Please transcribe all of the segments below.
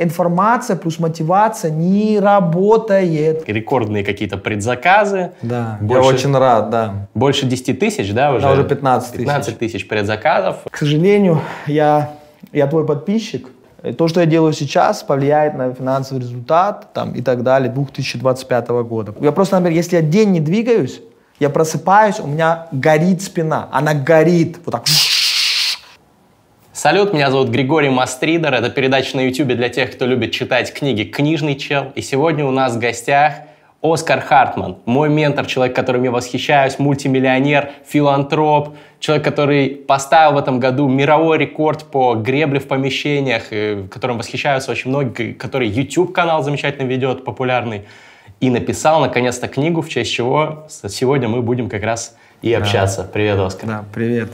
Информация плюс мотивация не работает. Рекордные какие-то предзаказы. Да, больше, я очень рад, да. Больше 10 тысяч, да, уже? Да, уже 15 тысяч. 15 тысяч предзаказов. К сожалению, я, я твой подписчик. То, что я делаю сейчас, повлияет на финансовый результат там, и так далее 2025 года. Я просто, например, если я день не двигаюсь, я просыпаюсь, у меня горит спина. Она горит. Вот так. Салют, меня зовут Григорий Мастридер. Это передача на YouTube для тех, кто любит читать книги «Книжный чел». И сегодня у нас в гостях Оскар Хартман, мой ментор, человек, которым я восхищаюсь, мультимиллионер, филантроп, человек, который поставил в этом году мировой рекорд по гребле в помещениях, которым восхищаются очень многие, который YouTube-канал замечательно ведет, популярный, и написал, наконец-то, книгу, в честь чего сегодня мы будем как раз и общаться. Да. Привет, Оскар. Да, привет.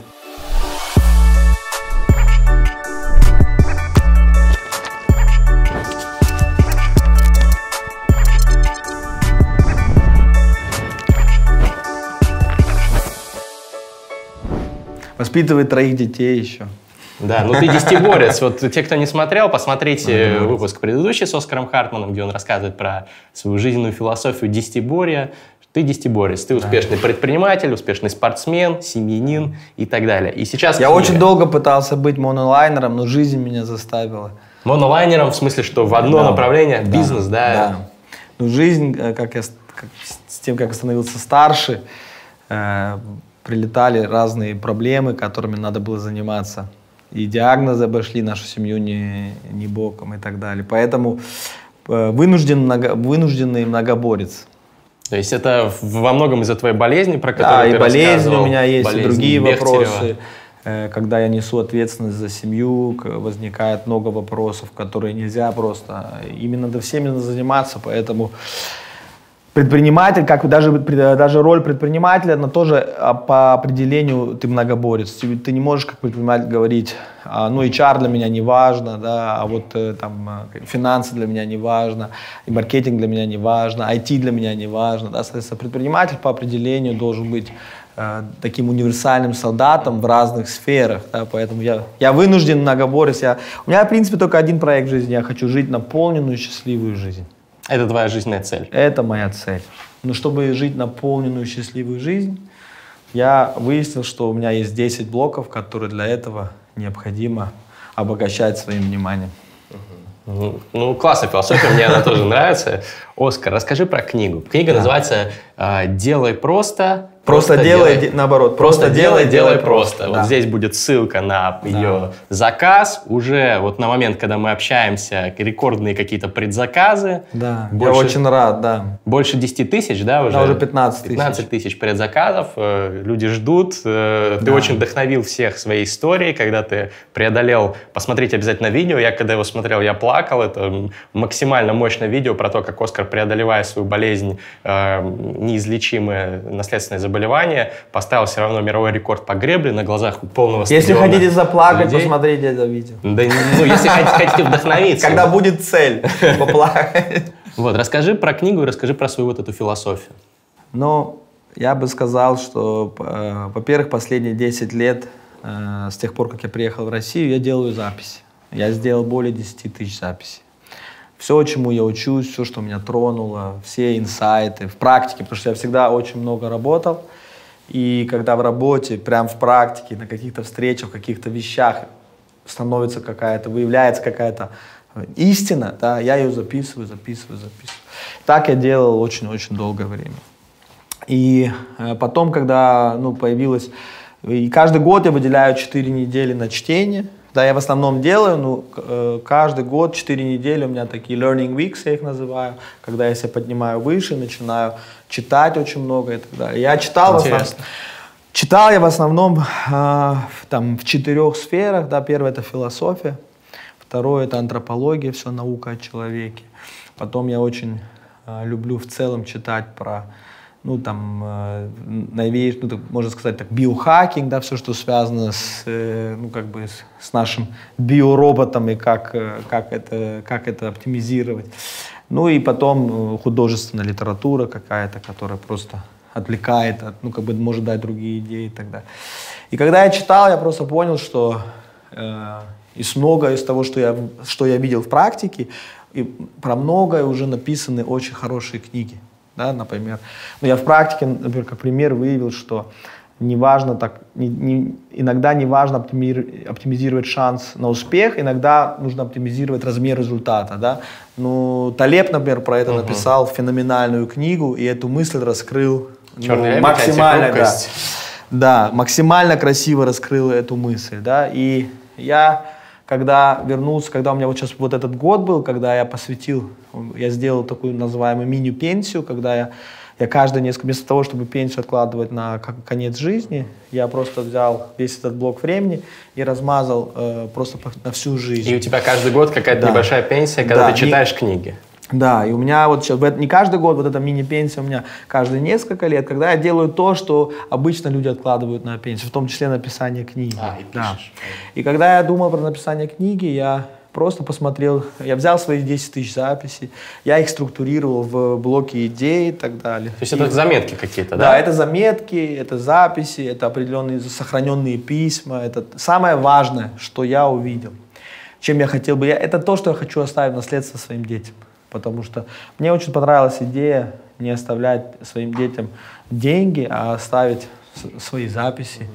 Воспитывает троих детей еще. Да, ну ты десятиборец. Вот те, кто не смотрел, посмотрите выпуск предыдущий с Оскаром Хартманом, где он рассказывает про свою жизненную философию десятиборья. Ты десятиборец, ты успешный да. предприниматель, успешный спортсмен, семьянин и так далее. И сейчас Я очень долго пытался быть монолайнером, но жизнь меня заставила. Монолайнером в смысле, что в одно да. направление, да. бизнес, да? Да. Ну жизнь, э, как я как, с тем, как я становился старше, э, прилетали разные проблемы, которыми надо было заниматься. И диагнозы обошли нашу семью не, не боком и так далее. Поэтому э, вынужден, много, вынужденный многоборец. То есть это во многом из-за твоей болезни, про которую да, ты и болезни у меня есть, болезнь и другие Бехтерева. вопросы. Э, когда я несу ответственность за семью, возникает много вопросов, которые нельзя просто... Ими надо всеми надо заниматься, поэтому предприниматель, как даже, даже роль предпринимателя, она тоже а, по определению ты многоборец. Ты не можешь как предприниматель говорить, а, ну, HR для меня не важно, да, а вот э, там э, финансы для меня не важно, и маркетинг для меня не важно, IT для меня не важно, да, соответственно, предприниматель по определению должен быть э, таким универсальным солдатом в разных сферах, да, поэтому я, я вынужден многоборец. Я, у меня, в принципе, только один проект в жизни, я хочу жить наполненную, счастливую жизнь. Это твоя жизненная цель? Это моя цель. Но чтобы жить наполненную счастливую жизнь, я выяснил, что у меня есть 10 блоков, которые для этого необходимо обогащать своим вниманием. Ну, классная философия, мне она тоже нравится. Оскар, расскажи про книгу. Книга называется а, «Делай просто, Просто, просто делай, делай, наоборот. Просто, просто делай, делай просто. Да. Вот здесь будет ссылка на ее да. заказ. Уже вот на момент, когда мы общаемся, рекордные какие-то предзаказы. Да, больше, я очень рад, да. Больше 10 тысяч, да, уже? Да, уже 15 тысяч. 15 тысяч предзаказов. Э, люди ждут. Э, ты да. очень вдохновил всех своей историей, когда ты преодолел... Посмотрите обязательно видео. Я, когда его смотрел, я плакал. Это максимально мощное видео про то, как Оскар, преодолевая свою болезнь, э, неизлечимое наследственное заболевание, поставил все равно мировой рекорд по гребле на глазах полного Если хотите заплакать, людей. посмотрите это видео. Да, ну, если хотите вдохновиться. Когда будет цель поплакать. Вот, расскажи про книгу и расскажи про свою вот эту философию. Ну, я бы сказал, что, э, во-первых, последние 10 лет, э, с тех пор, как я приехал в Россию, я делаю записи. Я сделал более 10 тысяч записей все, чему я учусь, все, что меня тронуло, все инсайты в практике, потому что я всегда очень много работал. И когда в работе, прям в практике, на каких-то встречах, каких-то вещах становится какая-то, выявляется какая-то истина, да, я ее записываю, записываю, записываю. Так я делал очень-очень долгое время. И э, потом, когда ну, появилась... И каждый год я выделяю 4 недели на чтение – да, я в основном делаю, ну, э, каждый год, 4 недели у меня такие learning weeks, я их называю, когда я себя поднимаю выше, начинаю читать очень много и так далее. Я читал Интересно. в основном, читал я в основном э, там, в четырех сферах, да, первое это философия, второе это антропология, все наука о человеке. Потом я очень э, люблю в целом читать про ну, там, э, новейший, ну, так, можно сказать, так, биохакинг, да, все, что связано с, э, ну, как бы с, с нашим биороботом и как, э, как, это, как это оптимизировать. Ну, и потом художественная литература какая-то, которая просто отвлекает, от, ну, как бы может дать другие идеи и так далее. И когда я читал, я просто понял, что э, И с многое из того, что я, что я видел в практике, и про многое уже написаны очень хорошие книги. Да, например. Но я в практике, например, как пример выявил, что неважно так, не, не, иногда не важно оптимизировать шанс на успех, иногда нужно оптимизировать размер результата, да. Ну, Талеб, например, про это угу. написал феноменальную книгу и эту мысль раскрыл ну, максимально, да, да, максимально красиво раскрыл эту мысль, да. И я, когда вернулся, когда у меня вот сейчас вот этот год был, когда я посвятил, я сделал такую называемую мини-пенсию, когда я я каждый несколько, вместо того, чтобы пенсию откладывать на конец жизни, я просто взял весь этот блок времени и размазал э, просто на всю жизнь. И у тебя каждый год какая-то да. небольшая пенсия, когда да. ты читаешь и, книги. Да, и у меня вот сейчас, не каждый год, вот эта мини-пенсия у меня каждые несколько лет, когда я делаю то, что обычно люди откладывают на пенсию, в том числе написание книги. А, и да. И когда я думал про написание книги, я Просто посмотрел, я взял свои 10 тысяч записей, я их структурировал в блоки идей и так далее. То есть и, это заметки какие-то, да? Да, это заметки, это записи, это определенные сохраненные письма. Это самое важное, что я увидел. Чем я хотел бы, я, это то, что я хочу оставить наследство своим детям. Потому что мне очень понравилась идея не оставлять своим детям деньги, а оставить свои записи,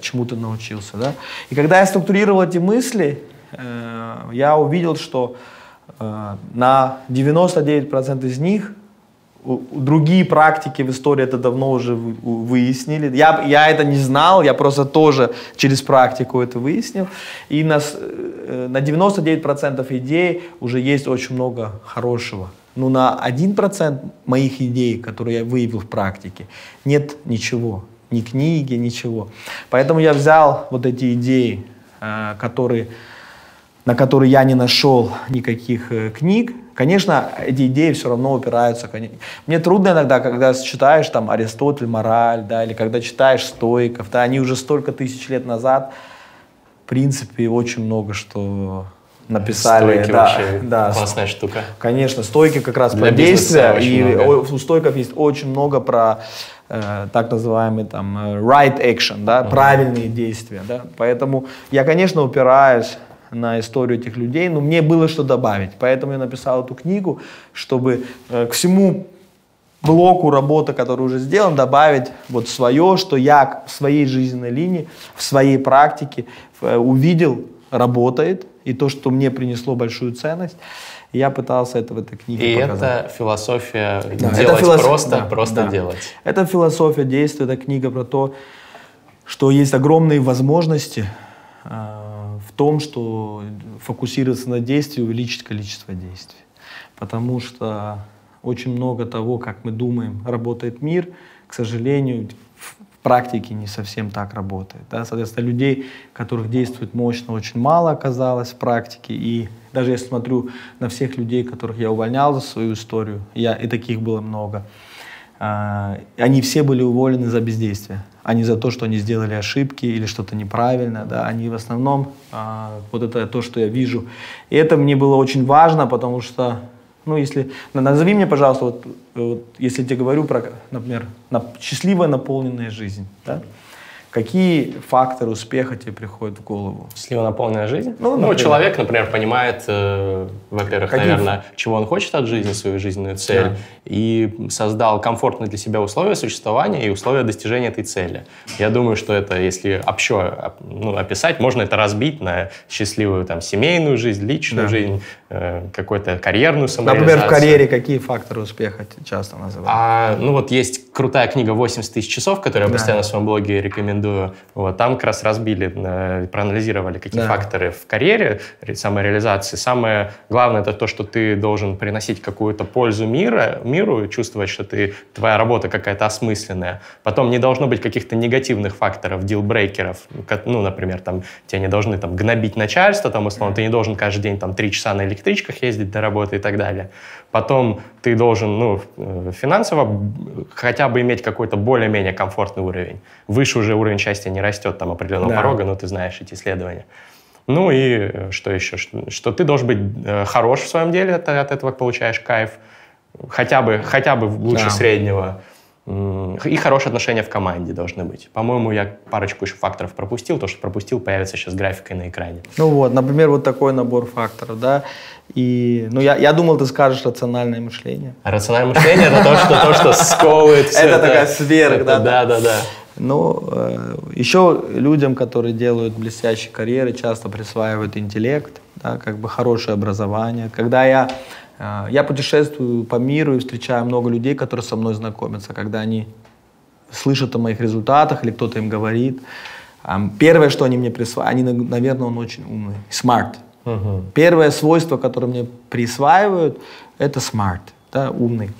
чему ты научился. Да? И когда я структурировал эти мысли, Э, я увидел, что э, на 99% из них другие практики в истории это давно уже выяснили. Я, я это не знал, я просто тоже через практику это выяснил. И на, э, на 99% идей уже есть очень много хорошего. Но на 1% моих идей, которые я выявил в практике, нет ничего. Ни книги, ничего. Поэтому я взял вот эти идеи, которые на который я не нашел никаких э, книг, конечно, эти идеи все равно упираются. Мне трудно иногда, когда читаешь там Аристотель, мораль, да, или когда читаешь стоиков, да, они уже столько тысяч лет назад, в принципе, очень много что написали. Стойки да, вообще да, классная штука. Конечно, стойки как раз Для про действия, и много. у стойков есть очень много про э, так называемый там э, right action, да, uh-huh. правильные действия, да, поэтому я, конечно, упираюсь на историю этих людей, но мне было что добавить. Поэтому я написал эту книгу, чтобы э, к всему блоку работы, который уже сделан, добавить вот свое, что я в своей жизненной линии, в своей практике э, увидел, работает, и то, что мне принесло большую ценность. Я пытался это в этой книге и показать. это философия да, делать это философ... просто, да, просто да. делать. Это философия действия, это книга про то, что есть огромные возможности э, в том, что фокусироваться на действии, увеличить количество действий. Потому что очень много того, как мы думаем, работает мир, к сожалению, в практике не совсем так работает. Да? Соответственно, людей, которых действует мощно, очень мало оказалось в практике. И даже если смотрю на всех людей, которых я увольнял за свою историю, я, и таких было много, они все были уволены за бездействие, а не за то, что они сделали ошибки или что-то неправильно. Да? Они в основном, а, вот это то, что я вижу. И это мне было очень важно, потому что, ну, если, назови мне, пожалуйста, вот, вот если я тебе говорю про, например, на, счастливая наполненная жизнь, да? Какие факторы успеха тебе приходят в голову? Счастливо наполненная жизнь? Ну, ну человек, например, понимает, э, во-первых, Какие? наверное, чего он хочет от жизни, свою жизненную цель, да. и создал комфортные для себя условия существования и условия достижения этой цели. Я думаю, что это, если общо ну, описать, можно это разбить на счастливую там, семейную жизнь, личную да. жизнь, э, какую-то карьерную самореализацию. Например, в карьере какие факторы успеха часто называют? А, ну вот есть крутая книга «80 тысяч часов», которую я да. постоянно в своем блоге рекомендую рекомендую. Вот, там как раз разбили, э, проанализировали, какие да. факторы в карьере самореализации. Самое главное это то, что ты должен приносить какую-то пользу мира, миру, чувствовать, что ты, твоя работа какая-то осмысленная. Потом не должно быть каких-то негативных факторов, дилбрейкеров. Ну, например, там, тебя не должны там, гнобить начальство, там, условно, ты не должен каждый день там, три часа на электричках ездить до работы и так далее. Потом ты должен ну, э, финансово хотя бы иметь какой-то более-менее комфортный уровень. Выше уже уровень счастья не растет там определенного да. порога, но ты знаешь эти исследования. Ну и э, что еще? Что, что ты должен быть э, хорош в своем деле, ты от этого получаешь кайф, хотя бы, хотя бы лучше да. среднего. И хорошие отношения в команде должны быть. По-моему, я парочку еще факторов пропустил. То, что пропустил, появится сейчас графикой на экране. Ну вот, например, вот такой набор факторов, да. И, ну, я, я думал, ты скажешь рациональное мышление. А рациональное мышление это то, что, то, что сковывает все это. Такая сверх, да? Да, да, да. Ну, э, еще людям, которые делают блестящие карьеры, часто присваивают интеллект, да, как бы хорошее образование. Когда я я путешествую по миру и встречаю много людей, которые со мной знакомятся, когда они слышат о моих результатах или кто-то им говорит. Первое, что они мне присваивают, они, наверное, он очень умный, smart. Uh-huh. Первое свойство, которое мне присваивают, это smart, да, умный.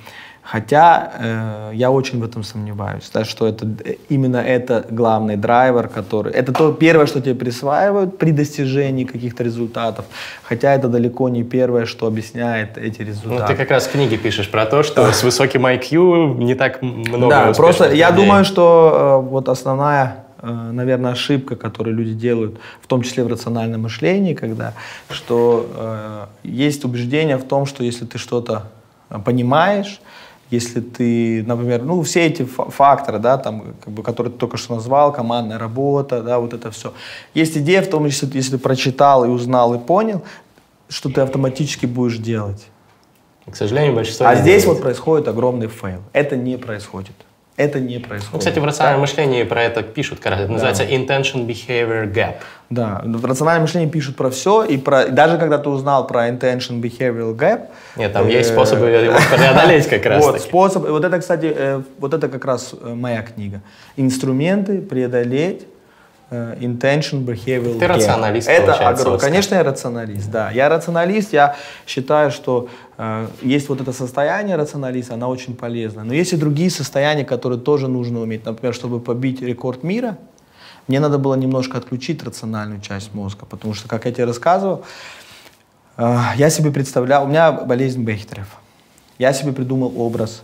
Хотя э, я очень в этом сомневаюсь, да, что это именно это главный драйвер, который... Это то первое, что тебе присваивают при достижении каких-то результатов. Хотя это далеко не первое, что объясняет эти результаты. Ну, ты как раз в книге пишешь про то, что с высоким IQ не так много Да, просто людей. я думаю, что э, вот основная э, наверное, ошибка, которую люди делают, в том числе в рациональном мышлении, когда, что э, есть убеждение в том, что если ты что-то понимаешь, если ты, например, ну, все эти факторы, да, там, как бы, которые ты только что назвал, командная работа, да, вот это все. Есть идея в том, если, если ты прочитал и узнал и понял, что ты автоматически будешь делать. К сожалению, большинство... А здесь делает. вот происходит огромный фейл. Это не происходит. Это не происходит. Ну, кстати, в рациональном да? мышлении про это пишут, как это да. называется intention behavior gap. Да, в рациональном мышлении пишут про все, и про даже когда ты узнал про intention behavioral gap. Нет, там есть способы его преодолеть как раз. Вот способ, вот это, кстати, э, вот это как раз э, моя книга. Инструменты преодолеть Э, intention behavioral Ты рационалист, Это огром... Конечно, я рационалист, да. Я рационалист, я считаю, что э, есть вот это состояние рационалиста, оно очень полезно. Но есть и другие состояния, которые тоже нужно уметь. Например, чтобы побить рекорд мира, мне надо было немножко отключить рациональную часть мозга, потому что, как я тебе рассказывал, э, я себе представлял, у меня болезнь Бехтерев. Я себе придумал образ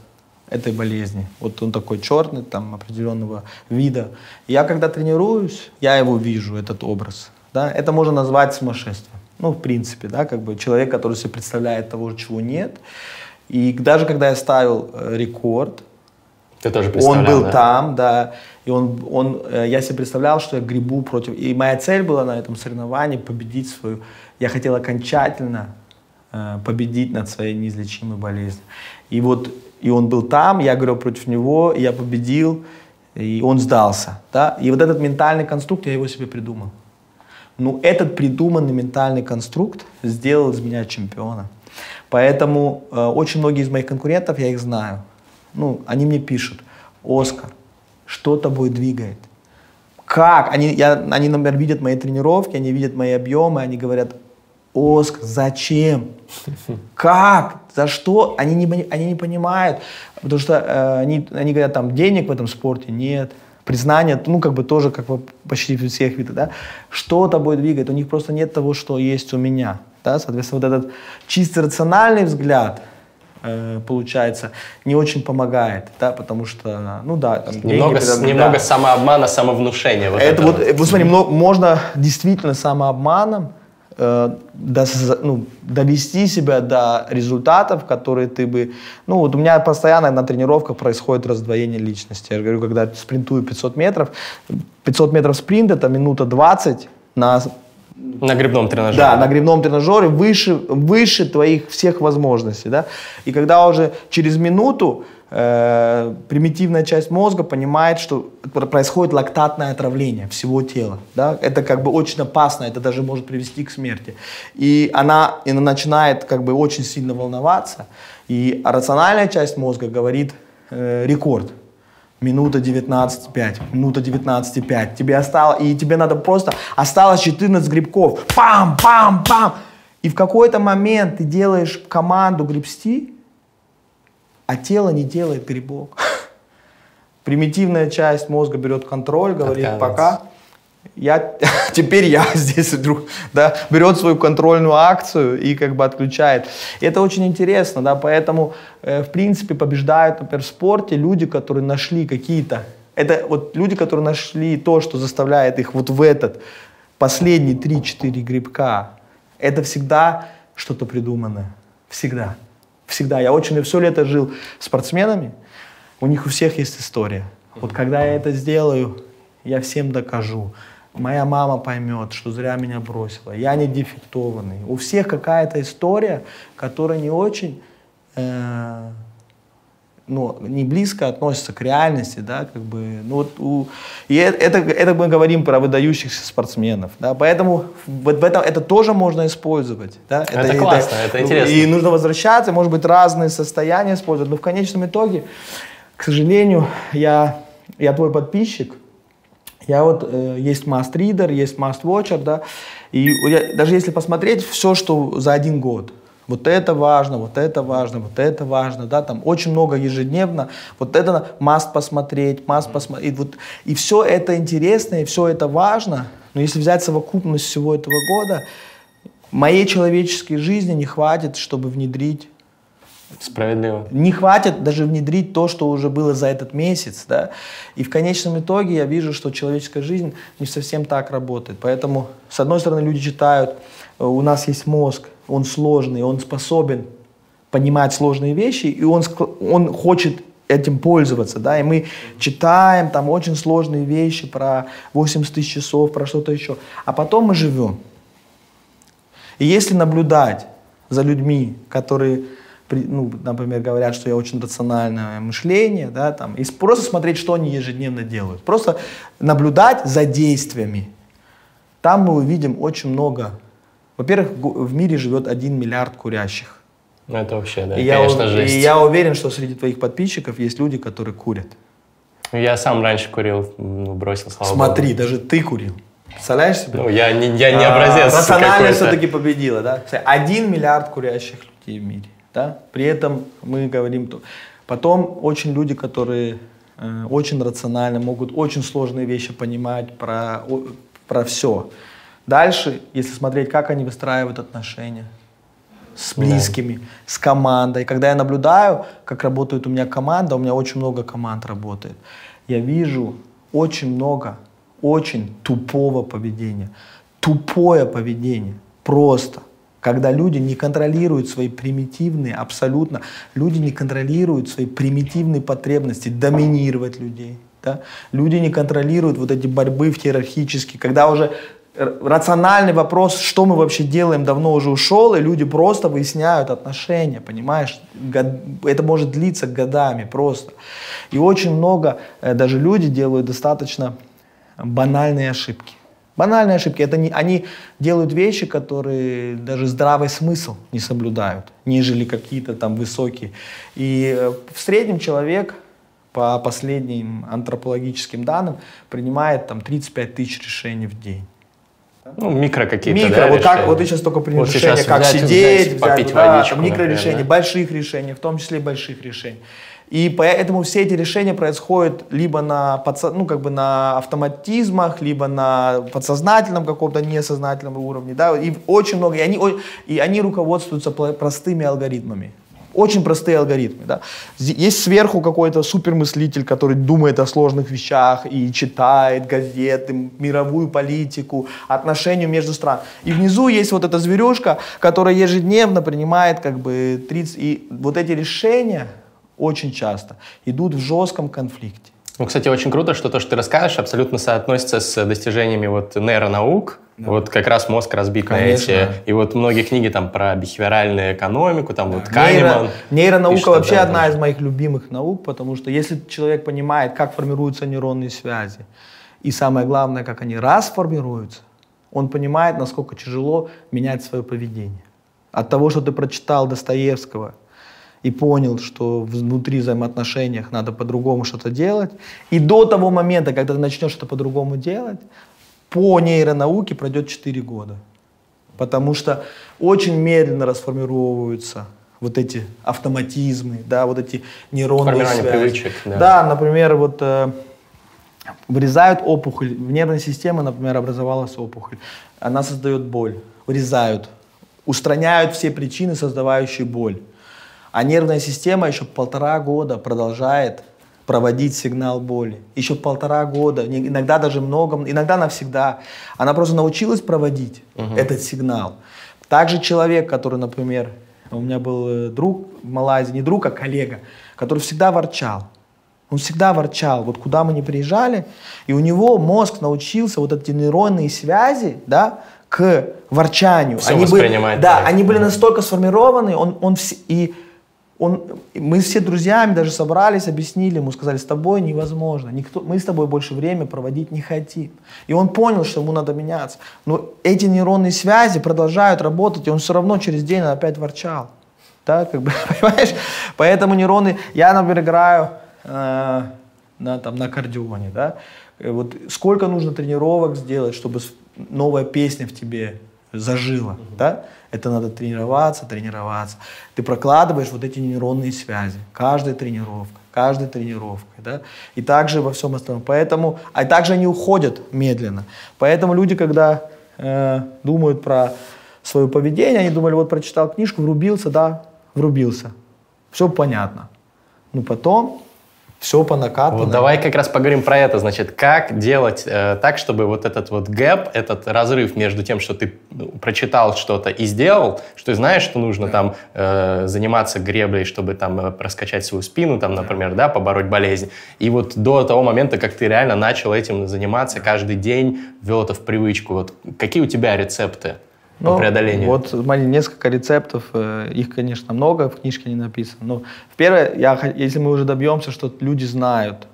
этой болезни. Вот он такой черный, там, определенного вида. Я когда тренируюсь, я его вижу, этот образ. Да? Это можно назвать сумасшествием. Ну, в принципе, да, как бы человек, который себе представляет того, чего нет. И даже когда я ставил э, рекорд, ты тоже он был да? там, да, и он, он, э, я себе представлял, что я грибу против, и моя цель была на этом соревновании победить свою, я хотел окончательно э, победить над своей неизлечимой болезнью. И вот и он был там, я говорил против него, я победил, и он сдался. Да? И вот этот ментальный конструкт, я его себе придумал. Ну, этот придуманный ментальный конструкт сделал из меня чемпиона. Поэтому э, очень многие из моих конкурентов, я их знаю, ну, они мне пишут, Оскар, что тобой двигает? Как? Они, я, они, например, видят мои тренировки, они видят мои объемы, они говорят, Оскар, зачем? Как? За что? Они не, они не понимают, потому что э, они, они говорят, там, денег в этом спорте нет, признание, ну, как бы тоже, как бы почти всех видов, да, что тобой двигает, у них просто нет того, что есть у меня, да, соответственно, вот этот чисто рациональный взгляд, э, получается, не очень помогает, да, потому что, ну да, там немного, деньги, немного да. самообмана, самовнушения. Вот это, это вот, вот смотри, можно действительно самообманом до, ну, довести себя до результатов, которые ты бы... Ну, вот у меня постоянно на тренировках происходит раздвоение личности. Я говорю, когда спринтую 500 метров, 500 метров спринт — это минута 20 на на грибном тренажере. Да, на грибном тренажере выше, выше твоих всех возможностей. Да? И когда уже через минуту э, примитивная часть мозга понимает, что происходит лактатное отравление всего тела. Да? Это как бы очень опасно, это даже может привести к смерти. И она, и она начинает как бы очень сильно волноваться, и рациональная часть мозга говорит э, рекорд. Минута 19,5, минута 19,5. Тебе осталось, и тебе надо просто, осталось 14 грибков. Пам, пам, пам. И в какой-то момент ты делаешь команду гребсти, а тело не делает грибок. Примитивная часть мозга берет контроль, говорит пока. Я, теперь я здесь вдруг, да, берет свою контрольную акцию и как бы отключает. И это очень интересно, да, поэтому, э, в принципе, побеждают, например, в спорте люди, которые нашли какие-то, это вот люди, которые нашли то, что заставляет их вот в этот последний 3-4 грибка, это всегда что-то придуманное, всегда. Всегда. Я очень все лето жил спортсменами. у них у всех есть история. Вот когда я это сделаю, я всем докажу. Моя мама поймет, что зря меня бросила. Я не дефектованный. У всех какая-то история, которая не очень э, ну, не близко относится к реальности, да, как бы, ну вот у, и это, это мы говорим про выдающихся спортсменов, да, поэтому вот в этом это тоже можно использовать, да. Это, это классно, это, это интересно. И нужно возвращаться, может быть, разные состояния использовать, но в конечном итоге, к сожалению, я, я твой подписчик, я вот, э, есть Must Reader, есть Must Watcher, да, и я, даже если посмотреть все, что за один год, вот это важно, вот это важно, вот это важно, да, там очень много ежедневно, вот это маст посмотреть, маст посмотреть, и, вот, и все это интересно, и все это важно, но если взять совокупность всего этого года, моей человеческой жизни не хватит, чтобы внедрить Справедливо. Не хватит даже внедрить то, что уже было за этот месяц, да. И в конечном итоге я вижу, что человеческая жизнь не совсем так работает. Поэтому, с одной стороны, люди читают, э, у нас есть мозг, он сложный, он способен понимать сложные вещи, и он, он хочет этим пользоваться, да, и мы читаем там очень сложные вещи про 80 тысяч часов, про что-то еще, а потом мы живем. И если наблюдать за людьми, которые, ну, например, говорят, что я очень рациональное мышление, да, там, и просто смотреть, что они ежедневно делают, просто наблюдать за действиями, там мы увидим очень много во-первых, в мире живет 1 миллиард курящих. Ну, это вообще, да, и конечно, я, жесть. И я уверен, что среди твоих подписчиков есть люди, которые курят. Я сам раньше курил, ну, бросил, слава Смотри, богу. даже ты курил. Представляешь себе? Ну, я не, я не образец а, Рациональность все-таки победила, да? Один миллиард курящих людей в мире, да? При этом мы говорим... Потом очень люди, которые э, очень рационально, могут очень сложные вещи понимать про, про все. Дальше, если смотреть, как они выстраивают отношения с близкими, да. с командой. Когда я наблюдаю, как работает у меня команда, у меня очень много команд работает, я вижу очень много очень тупого поведения. Тупое поведение. Просто. Когда люди не контролируют свои примитивные, абсолютно, люди не контролируют свои примитивные потребности доминировать людей. Да? Люди не контролируют вот эти борьбы в иерархические, когда уже рациональный вопрос, что мы вообще делаем, давно уже ушел, и люди просто выясняют отношения, понимаешь? Это может длиться годами просто. И очень много, э, даже люди делают достаточно банальные ошибки. Банальные ошибки. Это не, они делают вещи, которые даже здравый смысл не соблюдают, нежели какие-то там высокие. И э, в среднем человек по последним антропологическим данным принимает там 35 тысяч решений в день. Ну, микро какие-то, Микро, да, вот, так, вот ты сейчас только принял вот решение, как взять, сидеть, взять, попить да, водичку, микро решений, да? больших решений, в том числе больших решений. И поэтому все эти решения происходят либо на, подсо... ну, как бы на автоматизмах, либо на подсознательном каком-то несознательном уровне. Да? И очень много, и они, и они руководствуются простыми алгоритмами. Очень простые алгоритмы. Да? Есть сверху какой-то супермыслитель, который думает о сложных вещах и читает газеты, мировую политику, отношения между странами. И внизу есть вот эта зверюшка, которая ежедневно принимает как бы 30... И вот эти решения очень часто идут в жестком конфликте. Ну, кстати, очень круто, что то, что ты рассказываешь, абсолютно соотносится с достижениями вот нейронаук. Да. Вот как раз мозг разбит Конечно. на эти. И вот многие книги там про бихевиоральную экономику, там да. вот Канеман. Нейро, нейронаука вообще да, одна из моих любимых наук, потому что если человек понимает, как формируются нейронные связи, и самое главное, как они расформируются, он понимает, насколько тяжело менять свое поведение. От того, что ты прочитал Достоевского – и понял, что внутри взаимоотношениях надо по-другому что-то делать. И до того момента, когда ты начнешь что-то по-другому делать, по нейронауке пройдет 4 года. Потому что очень медленно расформировываются вот эти автоматизмы, да, вот эти нейронные связи. привычек. Да. да, например, вот э, вырезают опухоль, в нервной системе, например, образовалась опухоль, она создает боль, вырезают, устраняют все причины, создавающие боль. А нервная система еще полтора года продолжает проводить сигнал боли. Еще полтора года, иногда даже много, иногда навсегда. Она просто научилась проводить угу. этот сигнал. Также человек, который, например, у меня был э, друг в Малайзии, не друг, а коллега, который всегда ворчал. Он всегда ворчал, вот куда мы не приезжали, и у него мозг научился вот эти нейронные связи, да, к ворчанию. Все они были, да, так. они были настолько сформированы, он, он вс- и он, мы все друзьями даже собрались, объяснили ему, сказали, с тобой невозможно, никто, мы с тобой больше время проводить не хотим. И он понял, что ему надо меняться. Но эти нейронные связи продолжают работать, и он все равно через день опять ворчал. Да, как бы, понимаешь? Поэтому нейроны, я, например, играю э, на, там, на аккордеоне, да, Э, вот сколько нужно тренировок сделать, чтобы новая песня в тебе зажила, да? Это надо тренироваться, тренироваться. Ты прокладываешь вот эти нейронные связи. Каждая тренировка, каждой тренировкой, да? И также во всем остальном. Поэтому, а также они уходят медленно. Поэтому люди, когда э, думают про свое поведение, они думали, вот прочитал книжку, врубился, да, врубился. Все понятно. Ну потом все по накатанной. Вот давай как раз поговорим про это. Значит, как делать э, так, чтобы вот этот вот гэп, этот разрыв между тем, что ты ну, прочитал что-то и сделал, что ты знаешь, что нужно там э, заниматься греблей, чтобы там э, раскачать свою спину, там, например, да, побороть болезнь. И вот до того момента, как ты реально начал этим заниматься каждый день, ввел это в привычку. Вот какие у тебя рецепты по Ну, преодолению? Вот смотри, несколько рецептов, э, их, конечно, много, в книжке не написано. Но первое, я, если мы уже добьемся, что люди знают,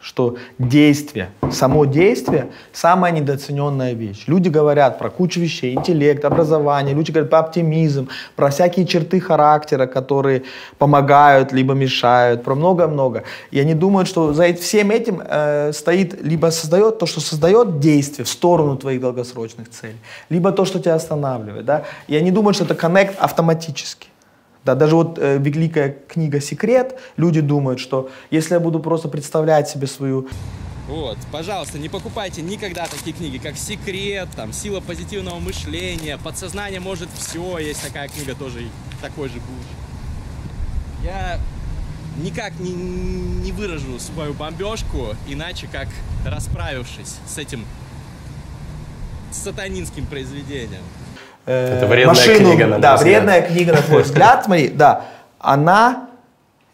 что действие, само действие – самая недооцененная вещь. Люди говорят про кучу вещей, интеллект, образование, люди говорят про оптимизм, про всякие черты характера, которые помогают, либо мешают, про много-много. И они думают, что за всем этим э, стоит, либо создает то, что создает действие в сторону твоих долгосрочных целей, либо то, что тебя останавливает. Да? И они думают, что это коннект автоматически. Да, даже вот э, великая книга «Секрет», люди думают, что если я буду просто представлять себе свою Вот, пожалуйста, не покупайте никогда такие книги, как «Секрет», там, «Сила позитивного мышления», «Подсознание может все», есть такая книга тоже, такой же буш. Я никак не, не выражу свою бомбежку, иначе как расправившись с этим сатанинским произведением. Э, Это вредная машину, книга, на мой да, взгляд. вредная книга, на твой взгляд, смотри, да, она,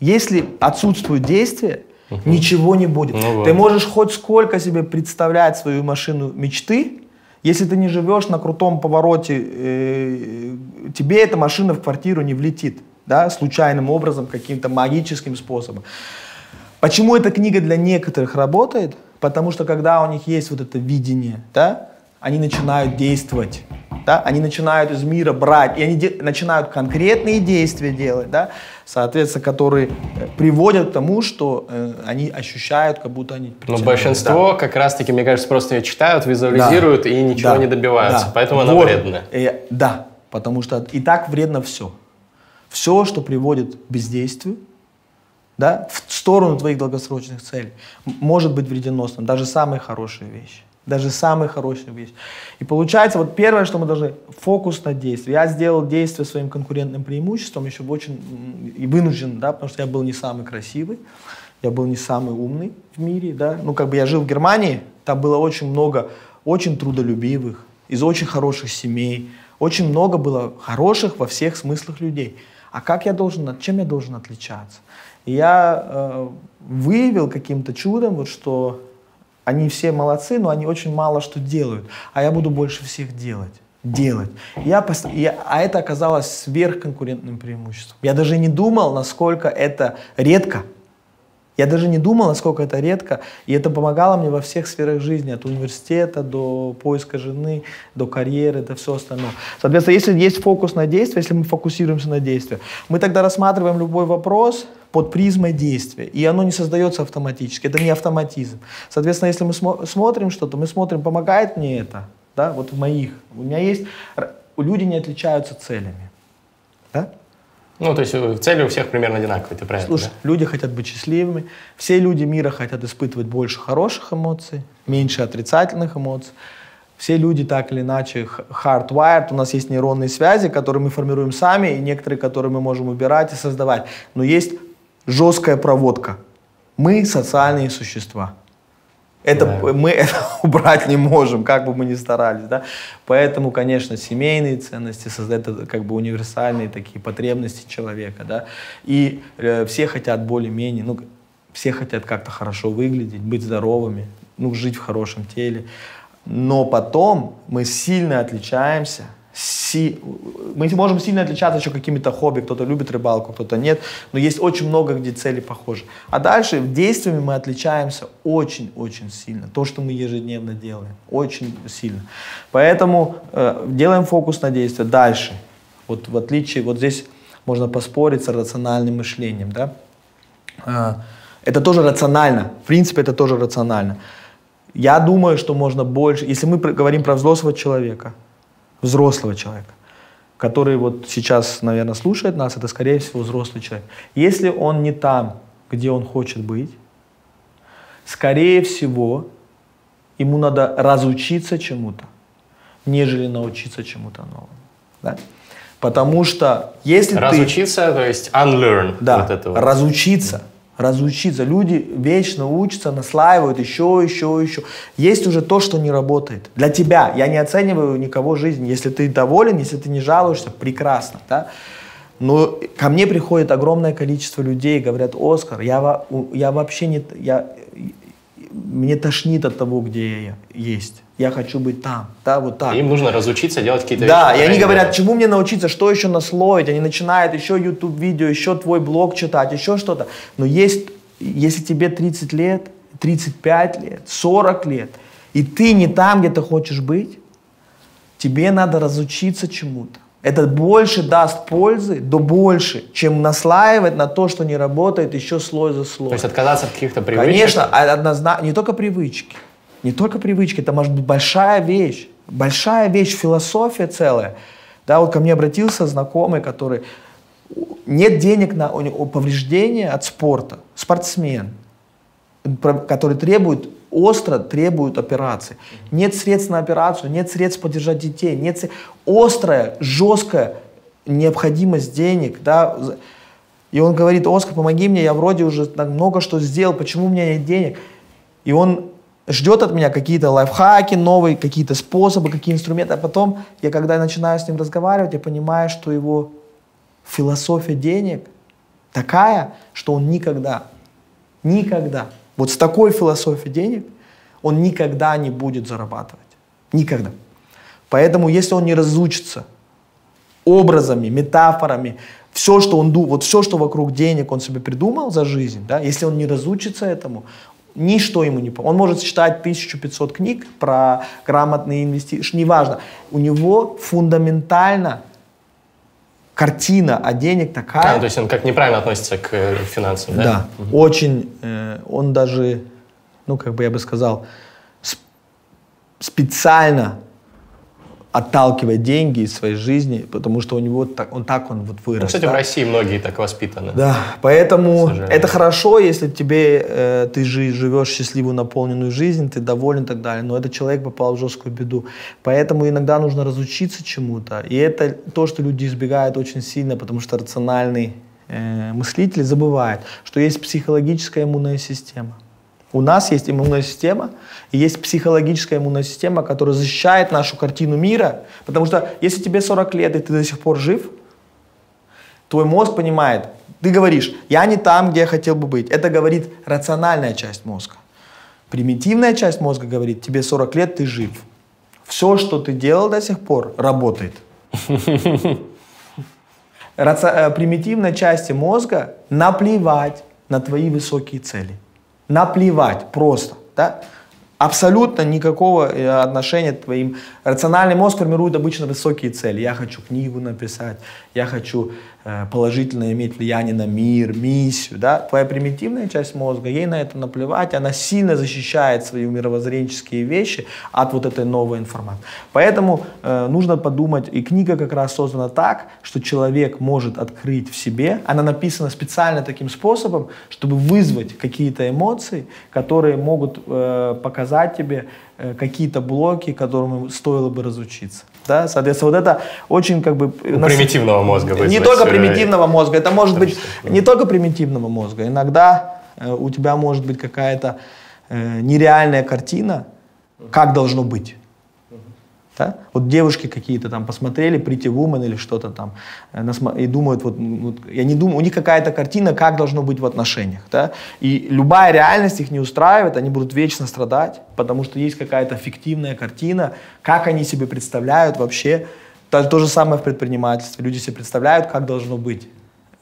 если отсутствует действие, ничего не будет. Ну Ты вот. можешь хоть сколько себе представлять свою машину мечты, если ты не живешь на крутом повороте, э, тебе эта машина в квартиру не влетит, да, случайным образом, каким-то магическим способом. Почему эта книга для некоторых работает? Потому что когда у них есть вот это видение, да, они начинают действовать, да, они начинают из мира брать, и они де- начинают конкретные действия делать, да, соответственно, которые э, приводят к тому, что э, они ощущают, как будто они Но большинство как раз-таки, мне кажется, просто ее читают, визуализируют Да. и ничего Да. не добиваются. Да. Поэтому она Вот. вредная. Э, да, потому что и так вредно все. Все, что приводит к бездействию, да, в сторону твоих долгосрочных целей, может быть вредоносным. Даже самые хорошие вещи. Даже самые хорошие вещи. И получается, вот первое, что мы должны, фокус на действие. Я сделал действие своим конкурентным преимуществом, еще очень, и вынужден, да, потому что я был не самый красивый, я был не самый умный в мире, да. Ну, как бы я жил в Германии, там было очень много очень трудолюбивых, из очень хороших семей, очень много было хороших во всех смыслах людей. А как я должен, от- чем я должен отличаться? И я э, выявил каким-то чудом, вот, что они все молодцы, но они очень мало что делают. А я буду больше всех делать. Делать. Я, пос- я- а это оказалось сверхконкурентным преимуществом. Я даже не думал, насколько это редко. Я даже не думал, насколько это редко, и это помогало мне во всех сферах жизни, от университета до поиска жены, до карьеры, до всего остального. Соответственно, если есть фокус на действие, если мы фокусируемся на действие, мы тогда рассматриваем любой вопрос под призмой действия, и оно не создается автоматически, это не автоматизм. Соответственно, если мы смо- смотрим что-то, мы смотрим, помогает мне это, да, вот в моих, у меня есть, люди не отличаются целями, да? Ну, то есть э, цели у всех примерно одинаковые, ты правильно? Слушай, люди хотят быть счастливыми. Все люди мира хотят испытывать больше хороших эмоций, меньше отрицательных эмоций. Все люди так или иначе hardwired. У нас есть нейронные связи, которые мы формируем сами, и некоторые, которые мы можем убирать и создавать. Но есть жесткая проводка. Мы социальные существа. Это, Да. Мы это убрать не можем, как бы мы ни старались. Да? Поэтому, конечно, семейные ценности создают как бы универсальные такие потребности человека. Да? И э, все хотят более-менее, ну, все хотят как-то хорошо выглядеть, быть здоровыми, ну, жить в хорошем теле. Но потом мы сильно отличаемся си... мы можем сильно отличаться еще какими-то хобби, кто-то любит рыбалку, кто-то нет, но есть очень много, где цели похожи. А дальше действиями мы отличаемся очень-очень сильно. То, что мы ежедневно делаем, очень сильно. Поэтому э, делаем фокус на действие. Дальше. Вот в отличие, вот здесь можно поспорить с рациональным мышлением, да? Э, это тоже рационально. В принципе, это тоже рационально. Я думаю, что можно больше, если мы говорим про взрослого человека, взрослого человека, который вот сейчас, наверное, слушает нас, это, скорее всего, взрослый человек. Если он не там, где он хочет быть, скорее всего, ему надо разучиться чему-то, нежели научиться чему-то новому. Да? Потому что если разучиться, ты... то есть unlearn. Да, вот это вот. разучиться. Разучиться. Люди вечно учатся, наслаивают еще, еще, еще. Есть уже то, что не работает. Для тебя. Я не оцениваю никого жизнь. Если ты доволен, если ты не жалуешься, прекрасно. Да? Но ко мне приходит огромное количество людей говорят, Оскар, я, я вообще не... Я, мне тошнит от того, где я есть. Я хочу быть там, да, вот так. Им нужно разучиться делать какие-то да, вещи. Да, и они говорят, чему мне научиться, что еще наслоить. Они начинают еще YouTube видео, еще твой блог читать, еще что-то. Но есть, если тебе 30 лет, 35 лет, 40 лет, и ты не там, где ты хочешь быть, тебе надо разучиться чему-то. Это больше даст пользы, да больше, чем наслаивать на то, что не работает, еще слой за слоем. То есть отказаться от каких-то привычек? Конечно, а однозначно, не только привычки. Не только привычки, это может быть большая вещь. Большая вещь, философия целая. Да, вот ко мне обратился знакомый, который... Нет денег на повреждения от спорта. Спортсмен, который требует остро требуют операции. Нет средств на операцию, нет средств поддержать детей, нет средств... острая, жесткая необходимость денег, да, и он говорит, Оскар, помоги мне, я вроде уже много что сделал, почему у меня нет денег? И он ждет от меня какие-то лайфхаки новые, какие-то способы, какие инструменты, а потом я, когда начинаю с ним разговаривать, я понимаю, что его философия денег такая, что он никогда, никогда вот с такой философией денег он никогда не будет зарабатывать. Никогда. Поэтому, если он не разучится образами, метафорами, все, что он вот все, что вокруг денег он себе придумал за жизнь, да, если он не разучится этому, ничто ему не поможет. Он может читать 1500 книг про грамотные инвестиции, неважно. У него фундаментально картина о денег такая. А, то есть он как неправильно относится к э, финансам, да? Да, угу. очень. Э, он даже, ну, как бы я бы сказал, специально отталкивает деньги из своей жизни, потому что у него так, он так он вот вырос. Ну, кстати, да? в России многие так воспитаны. Да, поэтому это хорошо, если тебе э, ты же живешь счастливую наполненную жизнь, ты доволен и так далее, но этот человек попал в жесткую беду. Поэтому иногда нужно разучиться чему-то, и это то, что люди избегают очень сильно, потому что рациональный э, мыслитель забывает, что есть психологическая иммунная система. У нас есть иммунная система, и есть психологическая иммунная система, которая защищает нашу картину мира. Потому что если тебе 40 лет, и ты до сих пор жив, твой мозг понимает, ты говоришь, я не там, где я хотел бы быть. Это говорит рациональная часть мозга. Примитивная часть мозга говорит, тебе 40 лет, ты жив. Все, что ты делал до сих пор, работает. Э, примитивной части мозга наплевать на твои высокие цели наплевать просто, да? Абсолютно никакого э, отношения к твоим. Рациональный мозг формирует обычно высокие цели. Я хочу книгу написать, я хочу положительно иметь влияние на мир, миссию. Да? Твоя примитивная часть мозга, ей на это наплевать, она сильно защищает свои мировоззренческие вещи от вот этой новой информации. Поэтому э, нужно подумать, и книга как раз создана так, что человек может открыть в себе, она написана специально таким способом, чтобы вызвать какие-то эмоции, которые могут э, показать тебе э, какие-то блоки, которым стоило бы разучиться. Да? Соответственно, вот это очень как бы... У нас... примитивного мозга Не только примитивного мозга, это может быть не только примитивного мозга. Иногда э, у тебя может быть какая-то э, нереальная картина, как должно быть. Да? Вот девушки какие-то там посмотрели Pretty Woman или что-то там э, и думают, вот, вот я не думаю, у них какая-то картина, как должно быть в отношениях. Да? И любая реальность их не устраивает, они будут вечно страдать, потому что есть какая-то фиктивная картина, как они себе представляют вообще. То, то же самое в предпринимательстве. Люди себе представляют, как должно быть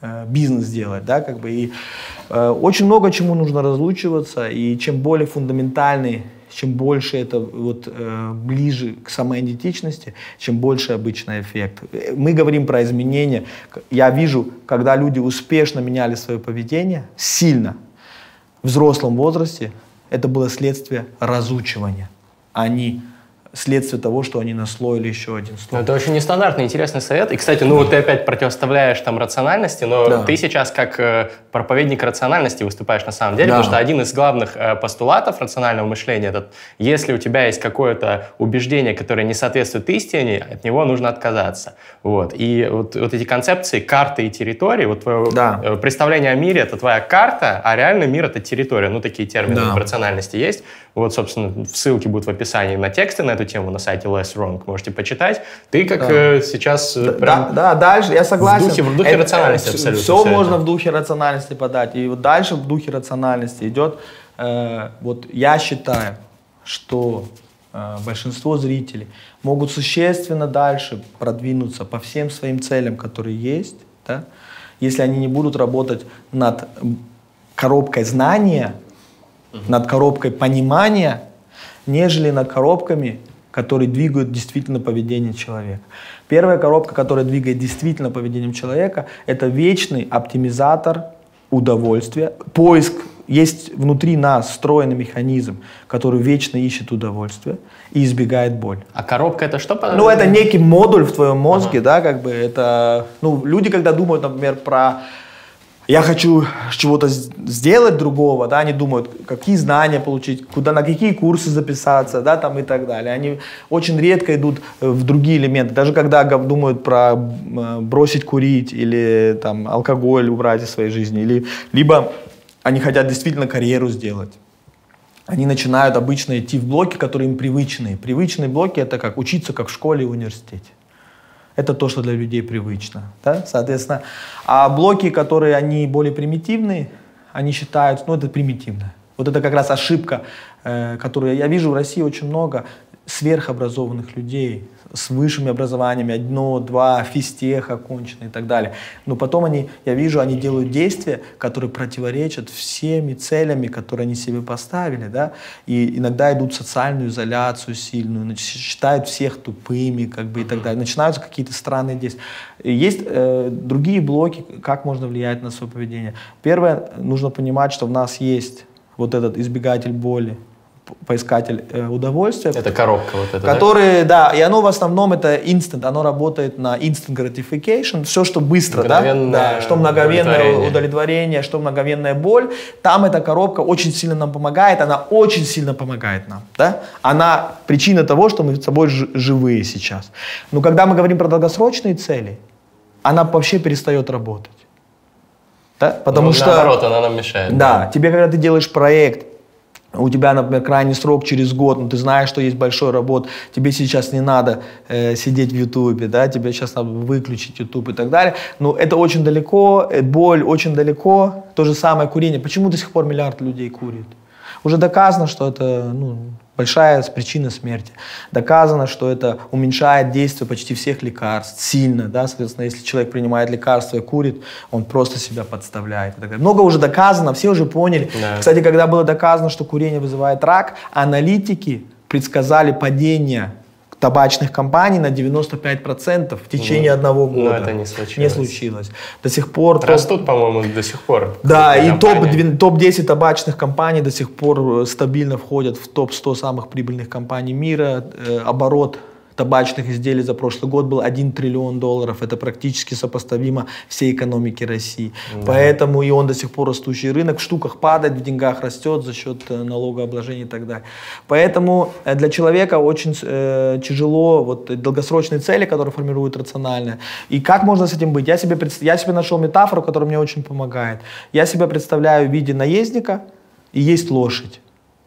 э, бизнес делать, да, как бы, и э, очень много чему нужно разлучиваться, и чем более фундаментальный чем больше это вот, э, ближе к самоидентичности, чем больше обычный эффект. Мы говорим про изменения. Я вижу, когда люди успешно меняли свое поведение, сильно, в взрослом возрасте, это было следствие разучивания, не следствие того, что они наслоили еще один слой. Это очень нестандартный, интересный совет. И, кстати, ну вот ты опять противоставляешь там рациональности, но да. ты сейчас как э, проповедник рациональности выступаешь на самом деле, да. потому что один из главных э, постулатов рационального мышления этот, если у тебя есть какое-то убеждение, которое не соответствует истине, от него нужно отказаться. Вот. И вот, вот эти концепции карты и территории, вот твое да. Э, представление о мире — это твоя карта, а реальный мир — это территория. Ну, такие термины да. в рациональности есть. Вот, собственно, ссылки будут в описании на тексты на эту тему на сайте Less Wrong. Можете почитать. Ты как да. э, сейчас э, прям... Да, да, дальше, я согласен. В духе, в духе это, рациональности это, абсолютно. Все, все можно это. в духе рациональности подать. И вот дальше в духе рациональности идет... Э, вот я считаю, что э, большинство зрителей могут существенно дальше продвинуться по всем своим целям, которые есть, да, если они не будут работать над коробкой знания, над коробкой понимания, нежели над коробками, которые двигают действительно поведение человека. Первая коробка, которая двигает действительно поведением человека, это вечный оптимизатор удовольствия, поиск есть внутри нас встроенный механизм, который вечно ищет удовольствие и избегает боль. А коробка это что? Ну, это некий модуль в твоем мозге, ага. да, как бы это, ну, люди, когда думают, например, про я хочу чего-то сделать другого, да, они думают, какие знания получить, куда, на какие курсы записаться, да, там и так далее. Они очень редко идут в другие элементы, даже когда думают про э, бросить курить или там алкоголь убрать из своей жизни, или либо они хотят действительно карьеру сделать. Они начинают обычно идти в блоки, которые им привычные. Привычные блоки это как учиться как в школе и университете. Это то, что для людей привычно. Да? Соответственно, а блоки, которые они более примитивные, они считают, ну это примитивно. Вот это как раз ошибка, э, которую я вижу в России очень много сверхобразованных людей, с высшими образованиями, одно, два, физтех окончено и так далее. Но потом они, я вижу, они делают действия, которые противоречат всеми целями, которые они себе поставили, да, и иногда идут в социальную изоляцию сильную, считают всех тупыми, как бы и так далее. Начинаются какие-то странные действия. Есть э, другие блоки, как можно влиять на свое поведение. Первое, нужно понимать, что в нас есть вот этот избегатель боли, поискатель э, удовольствия. Это коробка вот эта, Который, да? да, и оно в основном это instant, оно работает на instant gratification, все, что быстро, да, да, что мгновенное удовлетворение. удовлетворение, что мгновенная боль, там эта коробка очень сильно нам помогает, она очень сильно помогает нам, да, она причина того, что мы с собой живые сейчас. Но когда мы говорим про долгосрочные цели, она вообще перестает работать. Да? Потому ну, что... Наоборот, она нам мешает. Да, да, тебе, когда ты делаешь проект, у тебя, например, крайний срок через год, но ты знаешь, что есть большой работ, тебе сейчас не надо э, сидеть в Ютубе, да, тебе сейчас надо выключить Ютуб и так далее. Но это очень далеко, э, боль очень далеко, то же самое курение. Почему до сих пор миллиард людей курит? Уже доказано, что это ну, большая причина смерти. Доказано, что это уменьшает действие почти всех лекарств сильно. Да? Соответственно, если человек принимает лекарства и курит, он просто себя подставляет. Много уже доказано, все уже поняли. Да. Кстати, когда было доказано, что курение вызывает рак, аналитики предсказали падение табачных компаний на 95% в течение ну, одного года. Но это не случилось. Не случилось. До сих пор... Растут, топ... по-моему, до сих пор. Да, и топ-10 топ табачных компаний до сих пор э, стабильно входят в топ-100 самых прибыльных компаний мира. Э, оборот табачных изделий за прошлый год был 1 триллион долларов. Это практически сопоставимо всей экономике России. Да. Поэтому и он до сих пор растущий рынок. В штуках падает, в деньгах растет за счет э, налогообложения и так далее. Поэтому э, для человека очень э, тяжело вот, долгосрочные цели, которые формируют рационально. И как можно с этим быть? Я себе, я себе нашел метафору, которая мне очень помогает. Я себя представляю в виде наездника, и есть лошадь.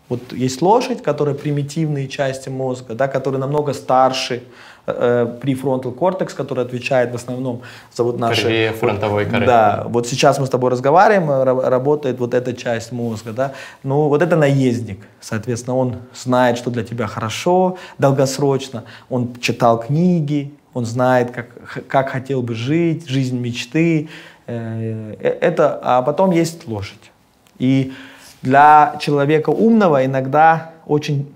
Вот есть лошадь, которая примитивные части мозга, да, которые намного старше, э, префронтал кортекс, который отвечает в основном за вот наши... Фронтовой коры. Да, вот сейчас мы с тобой разговариваем, ра- работает вот эта часть мозга, да, ну вот это наездник, соответственно, он знает, что для тебя хорошо, долгосрочно, он читал книги, он знает, как, как хотел бы жить, жизнь мечты, э, э, это, а потом есть лошадь. И для человека умного иногда очень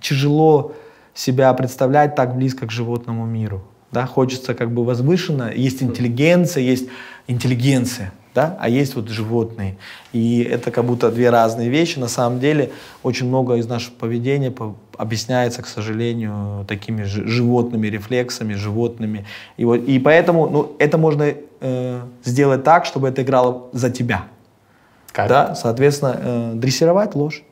тяжело себя представлять так близко к животному миру. Да? Хочется как бы возвышенно, есть интеллигенция, есть интеллигенция, да? а есть вот животные. И это как будто две разные вещи. На самом деле очень много из нашего поведения по- объясняется, к сожалению, такими жи- животными рефлексами, животными. И, вот, и поэтому ну, это можно э, сделать так, чтобы это играло за тебя. Как? Да, соответственно, э, дрессировать лошадь.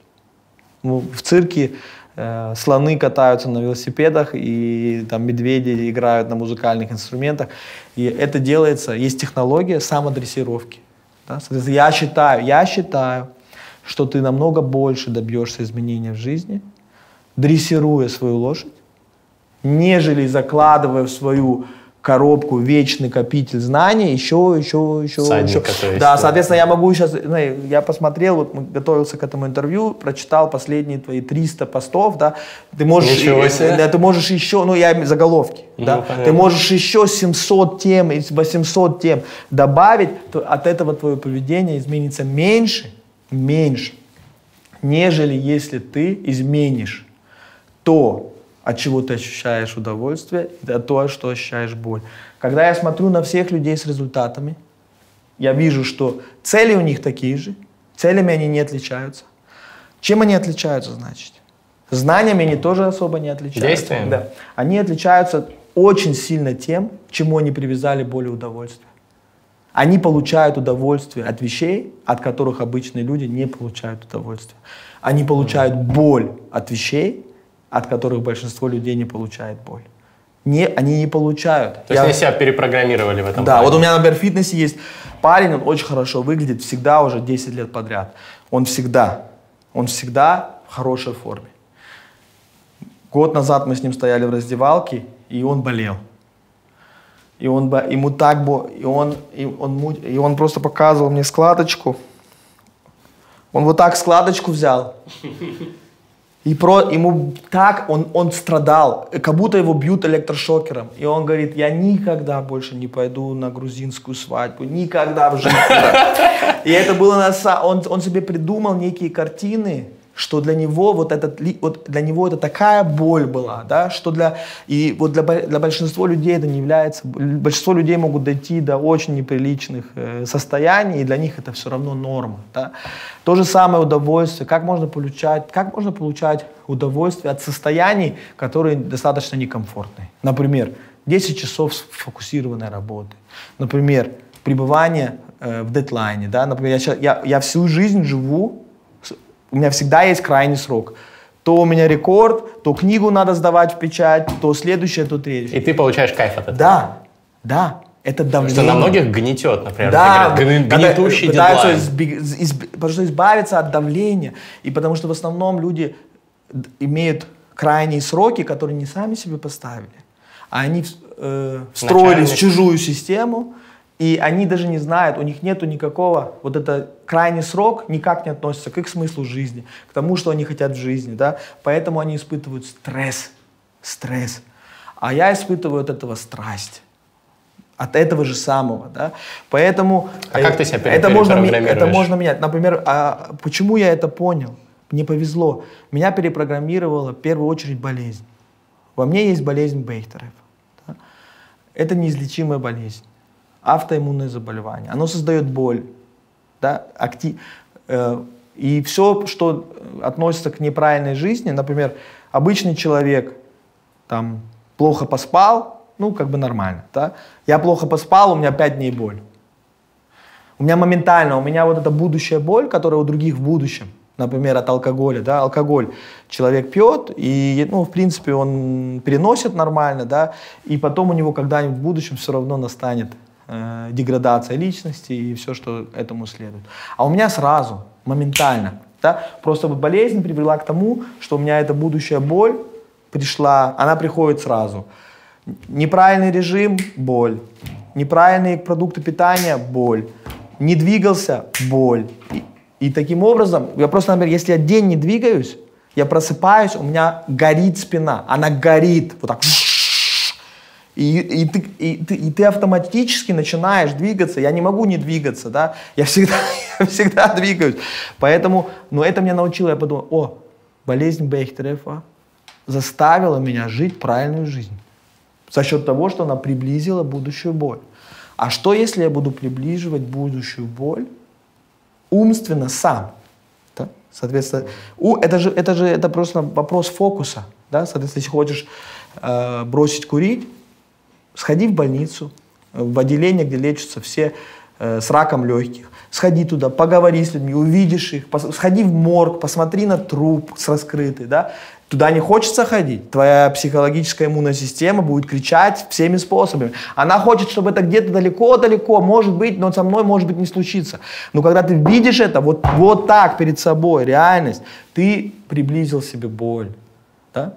Ну, в цирке э, слоны катаются на велосипедах, и там медведи играют на музыкальных инструментах. И это делается, есть технология самодрессировки. Да? Соответственно, я считаю, я считаю, что ты намного больше добьешься изменения в жизни, дрессируя свою лошадь, нежели закладывая в свою коробку вечный копитель знаний, еще, еще, еще, Всадника, еще. то есть, да, соответственно, я могу сейчас, ну, я посмотрел, вот готовился к этому интервью, прочитал последние твои 300 постов, да, ты можешь, Ничего себе. да, ты можешь еще, ну, я заголовки, Ну, да, понятно. ты можешь еще 700 тем, из 800 тем добавить, то от этого твое поведение изменится меньше, меньше, нежели если ты изменишь то, от чего ты ощущаешь удовольствие, и от то, что ощущаешь боль. Когда я смотрю на всех людей с результатами, я вижу, что цели у них такие же, целями они не отличаются. Чем они отличаются, значит? Знаниями они тоже особо не отличаются. Действиями? Да. Они отличаются очень сильно тем, к чему они привязали боль и удовольствие. Они получают удовольствие от вещей, от которых обычные люди не получают удовольствие. Они получают боль от вещей, от которых большинство людей не получает боль. Не, они не получают. То есть Я- они себя перепрограммировали в этом да, плане. вот у меня, например, в фитнесе есть парень, он очень хорошо выглядит, всегда уже 10 лет подряд. Он всегда, он всегда в хорошей форме. Год назад мы с ним стояли в раздевалке, и он болел. И он, ему так бо, и он, и он, и он просто показывал мне складочку. Он вот так складочку взял. И про, ему так, он, он страдал, как будто его бьют электрошокером. И он говорит, я никогда больше не пойду на грузинскую свадьбу, никогда в жизни. И это было на он, он себе придумал некие картины, что для него вот этот, вот для него это такая боль была, да, что для, и вот для, для большинства людей это не является, большинство людей могут дойти до очень неприличных э, состояний, и для них это все равно норма, да. То же самое удовольствие, как можно получать, как можно получать удовольствие от состояний, которые достаточно некомфортные. Например, 10 часов сфокусированной работы. Например, пребывание э, в дедлайне, да, например, я, я, я всю жизнь живу у меня всегда есть крайний срок. То у меня рекорд, то книгу надо сдавать в печать, то следующее, то третье. И ты получаешь кайф от этого. Да, да, это давление. Что на многих гнетет, например. Да, говорят, «Гни- когда гнетущий пытаются избег- изб- потому что избавиться от давления. И потому что в основном люди имеют крайние сроки, которые не сами себе поставили, а они э, встроились в Начальник. чужую систему, и они даже не знают, у них нету никакого, вот это крайний срок никак не относится к их смыслу жизни, к тому, что они хотят в жизни, да, поэтому они испытывают стресс, стресс. А я испытываю от этого страсть от этого же самого, да. Поэтому А как ты себя это можно, это можно менять. Например, а почему я это понял? Мне повезло. Меня перепрограммировала в первую очередь болезнь. Во мне есть болезнь Бейхтерев. да. Это неизлечимая болезнь, автоиммунное заболевание. Оно создает боль, да, акти- э, и все, что относится к неправильной жизни, например, обычный человек там плохо поспал, ну, как бы нормально, да. Я плохо поспал, у меня 5 дней боль. У меня моментально, у меня вот эта будущая боль, которая у других в будущем, например, от алкоголя, да, алкоголь человек пьет, и, ну, в принципе, он переносит нормально, да, и потом у него когда-нибудь в будущем все равно настанет э, деградация личности и все, что этому следует. А у меня сразу, моментально. Да? Просто вот болезнь привела к тому, что у меня эта будущая боль пришла, она приходит сразу. Неправильный режим – боль. Неправильные продукты питания – боль. Не двигался – боль. И, и таким образом, я просто, например, если я день не двигаюсь, я просыпаюсь, у меня горит спина, она горит, вот так. И, и, ты, и, ты, и ты автоматически начинаешь двигаться. Я не могу не двигаться, да. Я всегда, я всегда двигаюсь. Поэтому, ну, это меня научило. Я подумал, о, болезнь Бехтерева заставила меня жить правильную жизнь. За счет того, что она приблизила будущую боль. А что, если я буду приближивать будущую боль умственно сам? Да? Соответственно, у, это, же, это же это просто вопрос фокуса. Да? Соответственно, если хочешь э, бросить курить, сходи в больницу, в отделение, где лечатся все э, с раком легких. Сходи туда, поговори с людьми, увидишь их, сходи в морг, посмотри на труп с раскрытый, да. Туда не хочется ходить. Твоя психологическая иммунная система будет кричать всеми способами. Она хочет, чтобы это где-то далеко-далеко, может быть, но со мной, может быть, не случится. Но когда ты видишь это вот, вот так перед собой, реальность, ты приблизил себе боль. Да?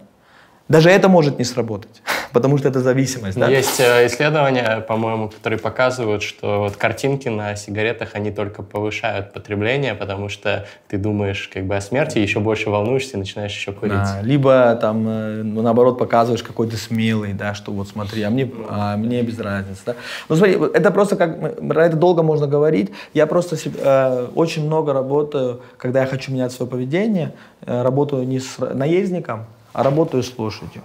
Даже это может не сработать, потому что это зависимость. Да? Есть э, исследования, по-моему, которые показывают, что вот картинки на сигаретах, они только повышают потребление, потому что ты думаешь как бы о смерти, еще больше волнуешься и начинаешь еще курить. Да, либо там, э, ну, наоборот, показываешь какой то смелый, да, что вот смотри, а мне, а мне без разницы. Да? Ну смотри, это просто как, про это долго можно говорить. Я просто э, очень много работаю, когда я хочу менять свое поведение, э, работаю не с наездником, а работаю с лошадью.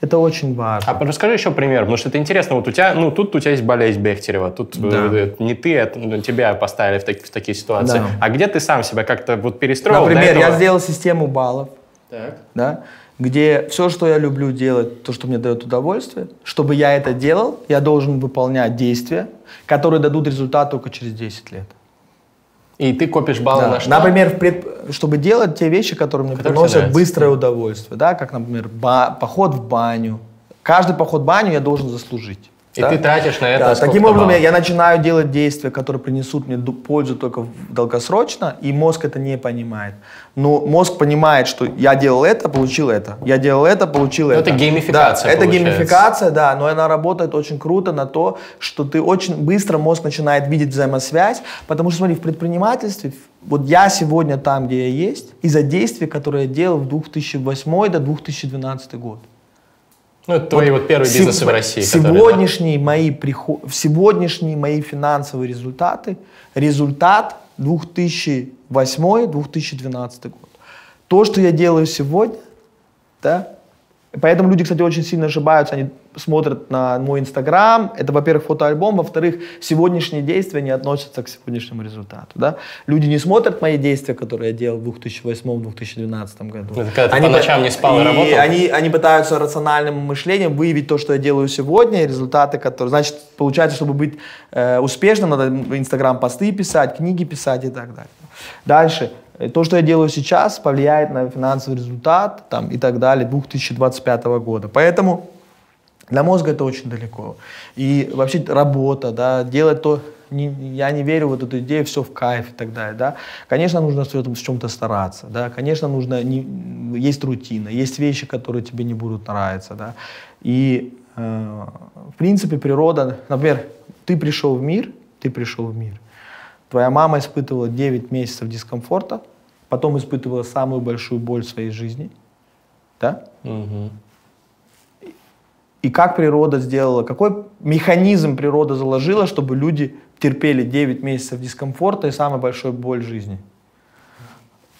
Это очень важно. А расскажи еще пример, потому что это интересно. Вот у тебя, ну, тут у тебя есть болезнь Бехтерева, тут да. Э, не ты, ну, тебя поставили в, таки, в такие ситуации. Да. А где ты сам себя как-то вот перестроил? Например, я сделал систему баллов, так. да, где все, что я люблю делать, то, что мне дает удовольствие, чтобы я это делал, я должен выполнять действия, которые дадут результат только через 10 лет. И ты копишь баллы да. на что? Например, пред... чтобы делать те вещи, которые мне которые приносят быстрое удовольствие, да, как, например, ба... поход в баню. Каждый поход в баню я должен заслужить. И да? ты тратишь на это да, Таким образом, я, я начинаю делать действия, которые принесут мне пользу только долгосрочно, и мозг это не понимает. Но мозг понимает, что я делал это, получил это. Я делал это, получил но это. Это геймификация. Да, это геймификация, да, но она работает очень круто на то, что ты очень быстро мозг начинает видеть взаимосвязь, потому что, смотри, в предпринимательстве, вот я сегодня там, где я есть, из-за действий, которые я делал в 2008 до 2012 год. Ну, это твои вот, вот первые бизнесы в России. Сегодняшние, да? мои приход... сегодняшние мои финансовые результаты, результат 2008-2012 год. То, что я делаю сегодня, да, Поэтому люди, кстати, очень сильно ошибаются. Они смотрят на мой Инстаграм. Это, во-первых, фотоальбом. Во-вторых, сегодняшние действия не относятся к сегодняшнему результату. Да? Люди не смотрят мои действия, которые я делал в 2008-2012 году. Это когда ты они, по ночам не спал и, и работал? Они, они пытаются рациональным мышлением выявить то, что я делаю сегодня, и результаты, которые... Значит, получается, чтобы быть э, успешным, надо в Инстаграм посты писать, книги писать и так далее. Дальше. То, что я делаю сейчас, повлияет на финансовый результат там, и так далее 2025 года. Поэтому для мозга это очень далеко. И вообще работа, да, делать то, не, я не верю в вот эту идею, все в кайф и так далее, да. Конечно, нужно в чем-то стараться, да. Конечно, нужно, не, есть рутина, есть вещи, которые тебе не будут нравиться, да. И, э, в принципе, природа, например, ты пришел в мир, ты пришел в мир, твоя мама испытывала 9 месяцев дискомфорта, потом испытывала самую большую боль в своей жизни, да? Угу. И как природа сделала, какой механизм природа заложила, чтобы люди терпели 9 месяцев дискомфорта и самую большую боль жизни?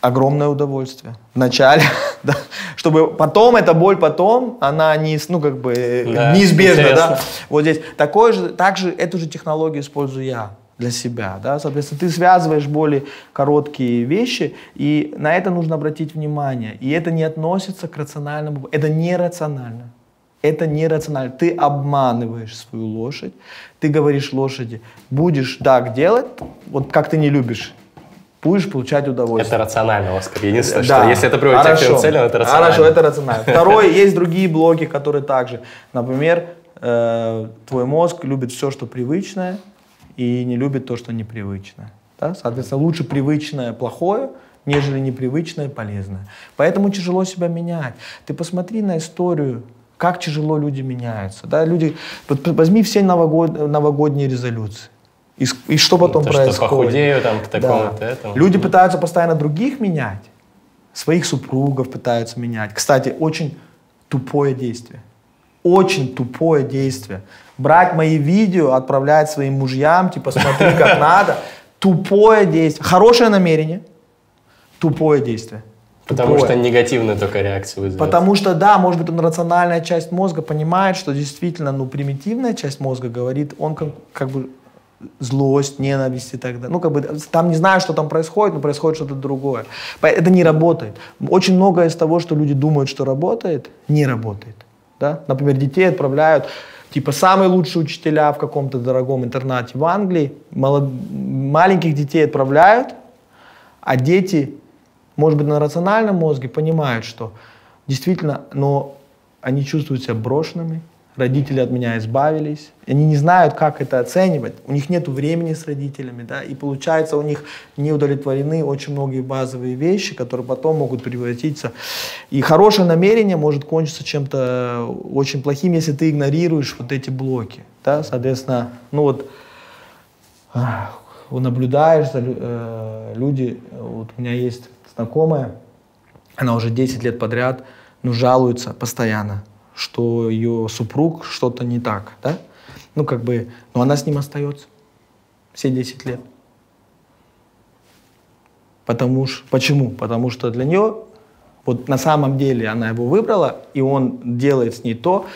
Огромное удовольствие. Вначале, да, чтобы потом эта боль потом, она не, ну как бы да, неизбежна, интересно. да. Вот здесь такой же, также эту же технологию использую я для себя. Да? Соответственно, ты связываешь более короткие вещи, и на это нужно обратить внимание. И это не относится к рациональному, это нерационально. Это нерационально. Ты обманываешь свою лошадь, ты говоришь лошади, будешь так делать, вот как ты не любишь, будешь получать удовольствие. Это рационально, Оскар. Единственное, да. что если это приводит Хорошо. к твоим целям, это рационально. Хорошо, это рационально. Второе, есть другие блоки, которые также, например, э, твой мозг любит все, что привычное, и не любит то, что непривычно. Да? Соответственно, лучше привычное плохое, нежели непривычное полезное. Поэтому тяжело себя менять. Ты посмотри на историю, как тяжело люди меняются. Да? Люди, вот возьми все новогод, новогодние резолюции. И, и что потом То, происходит? Что похудею там к такому-то Да. этому. Люди пытаются постоянно других менять, своих супругов пытаются менять. Кстати, очень тупое действие. Очень тупое действие. Брать мои видео, отправлять своим мужьям, типа, смотри, как надо. Тупое действие. Хорошее намерение, тупое действие. Потому Тупое. что негативную только реакцию вызовет. Потому что, да, может быть, он рациональная часть мозга понимает, что действительно, ну, примитивная часть мозга говорит, он как, как бы злость, ненависть и так далее. Ну, как бы, там не знаю, что там происходит, но происходит что-то другое. Это не работает. Очень многое из того, что люди думают, что работает, не работает. Да? Например, детей отправляют, типа, самые лучшие учителя в каком-то дорогом интернате в Англии, молод- маленьких детей отправляют, а дети, может быть, на рациональном мозге понимают, что действительно, но они чувствуют себя брошенными, родители от меня избавились, они не знают, как это оценивать, у них нет времени с родителями, да, и получается у них не удовлетворены очень многие базовые вещи, которые потом могут превратиться. И хорошее намерение может кончиться чем-то очень плохим, если ты игнорируешь вот эти блоки, да, соответственно, ну вот наблюдаешь, за э, люди, э, вот у меня есть знакомая, она уже 10 лет подряд, ну, жалуется постоянно, что ее супруг что-то не так, да? Ну, как бы, но она с ним остается все 10 лет. Потому что, почему? Потому что для нее, вот на самом деле она его выбрала, и он делает с ней то,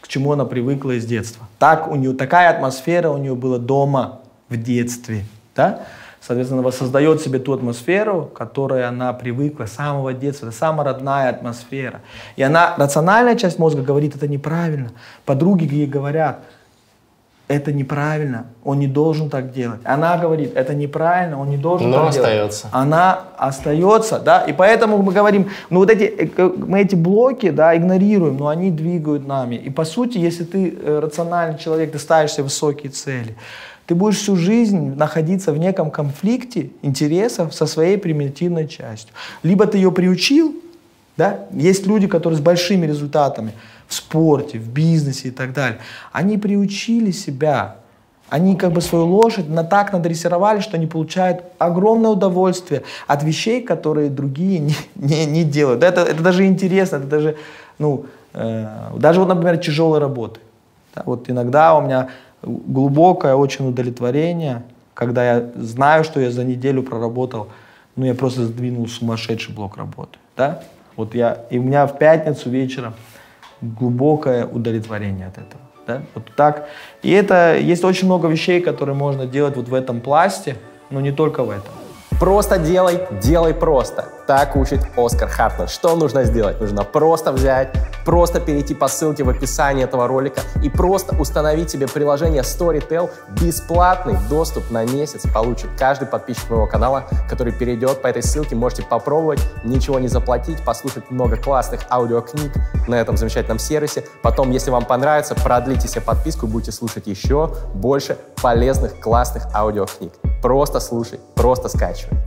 к чему она привыкла из детства. Так у нее, такая атмосфера у нее была дома в детстве, да? Соответственно, воссоздает себе ту атмосферу, к которой она привыкла с самого детства. Это самая родная атмосфера. И она, рациональная часть мозга говорит, это неправильно. Подруги ей говорят, это неправильно, он не должен так делать. Она говорит, это неправильно, он не должен Но так делать. остается. Она остается, да, и поэтому мы говорим, ну вот эти, э, мы эти блоки, да, игнорируем, но они двигают нами. И по сути, если ты э, рациональный человек, ты ставишь себе высокие цели, ты будешь всю жизнь находиться в неком конфликте интересов со своей примитивной частью. Либо ты ее приучил, да? Есть люди, которые с большими результатами в спорте, в бизнесе и так далее. Они приучили себя. Они как бы свою лошадь на так надрессировали, что они получают огромное удовольствие от вещей, которые другие не, не, не делают. Это, это даже интересно, это даже, ну, э, даже вот, например, тяжелой работы. Да, вот иногда у меня глубокое очень удовлетворение, когда я знаю, что я за неделю проработал, ну, я просто сдвинул сумасшедший блок работы, да? Вот я, и у меня в пятницу вечером глубокое удовлетворение от этого, да? Вот так. И это, есть очень много вещей, которые можно делать вот в этом пласте, но не только в этом. Просто делай, делай просто. Так учит Оскар Хартман. Что нужно сделать? Нужно просто взять, просто перейти по ссылке в описании этого ролика и просто установить себе приложение Storytel. Бесплатный доступ на месяц получит каждый подписчик моего канала, который перейдет по этой ссылке. Можете попробовать, ничего не заплатить, послушать много классных аудиокниг на этом замечательном сервисе. Потом, если вам понравится, продлите себе подписку и будете слушать еще больше полезных, классных аудиокниг. Просто слушай, просто скачивай.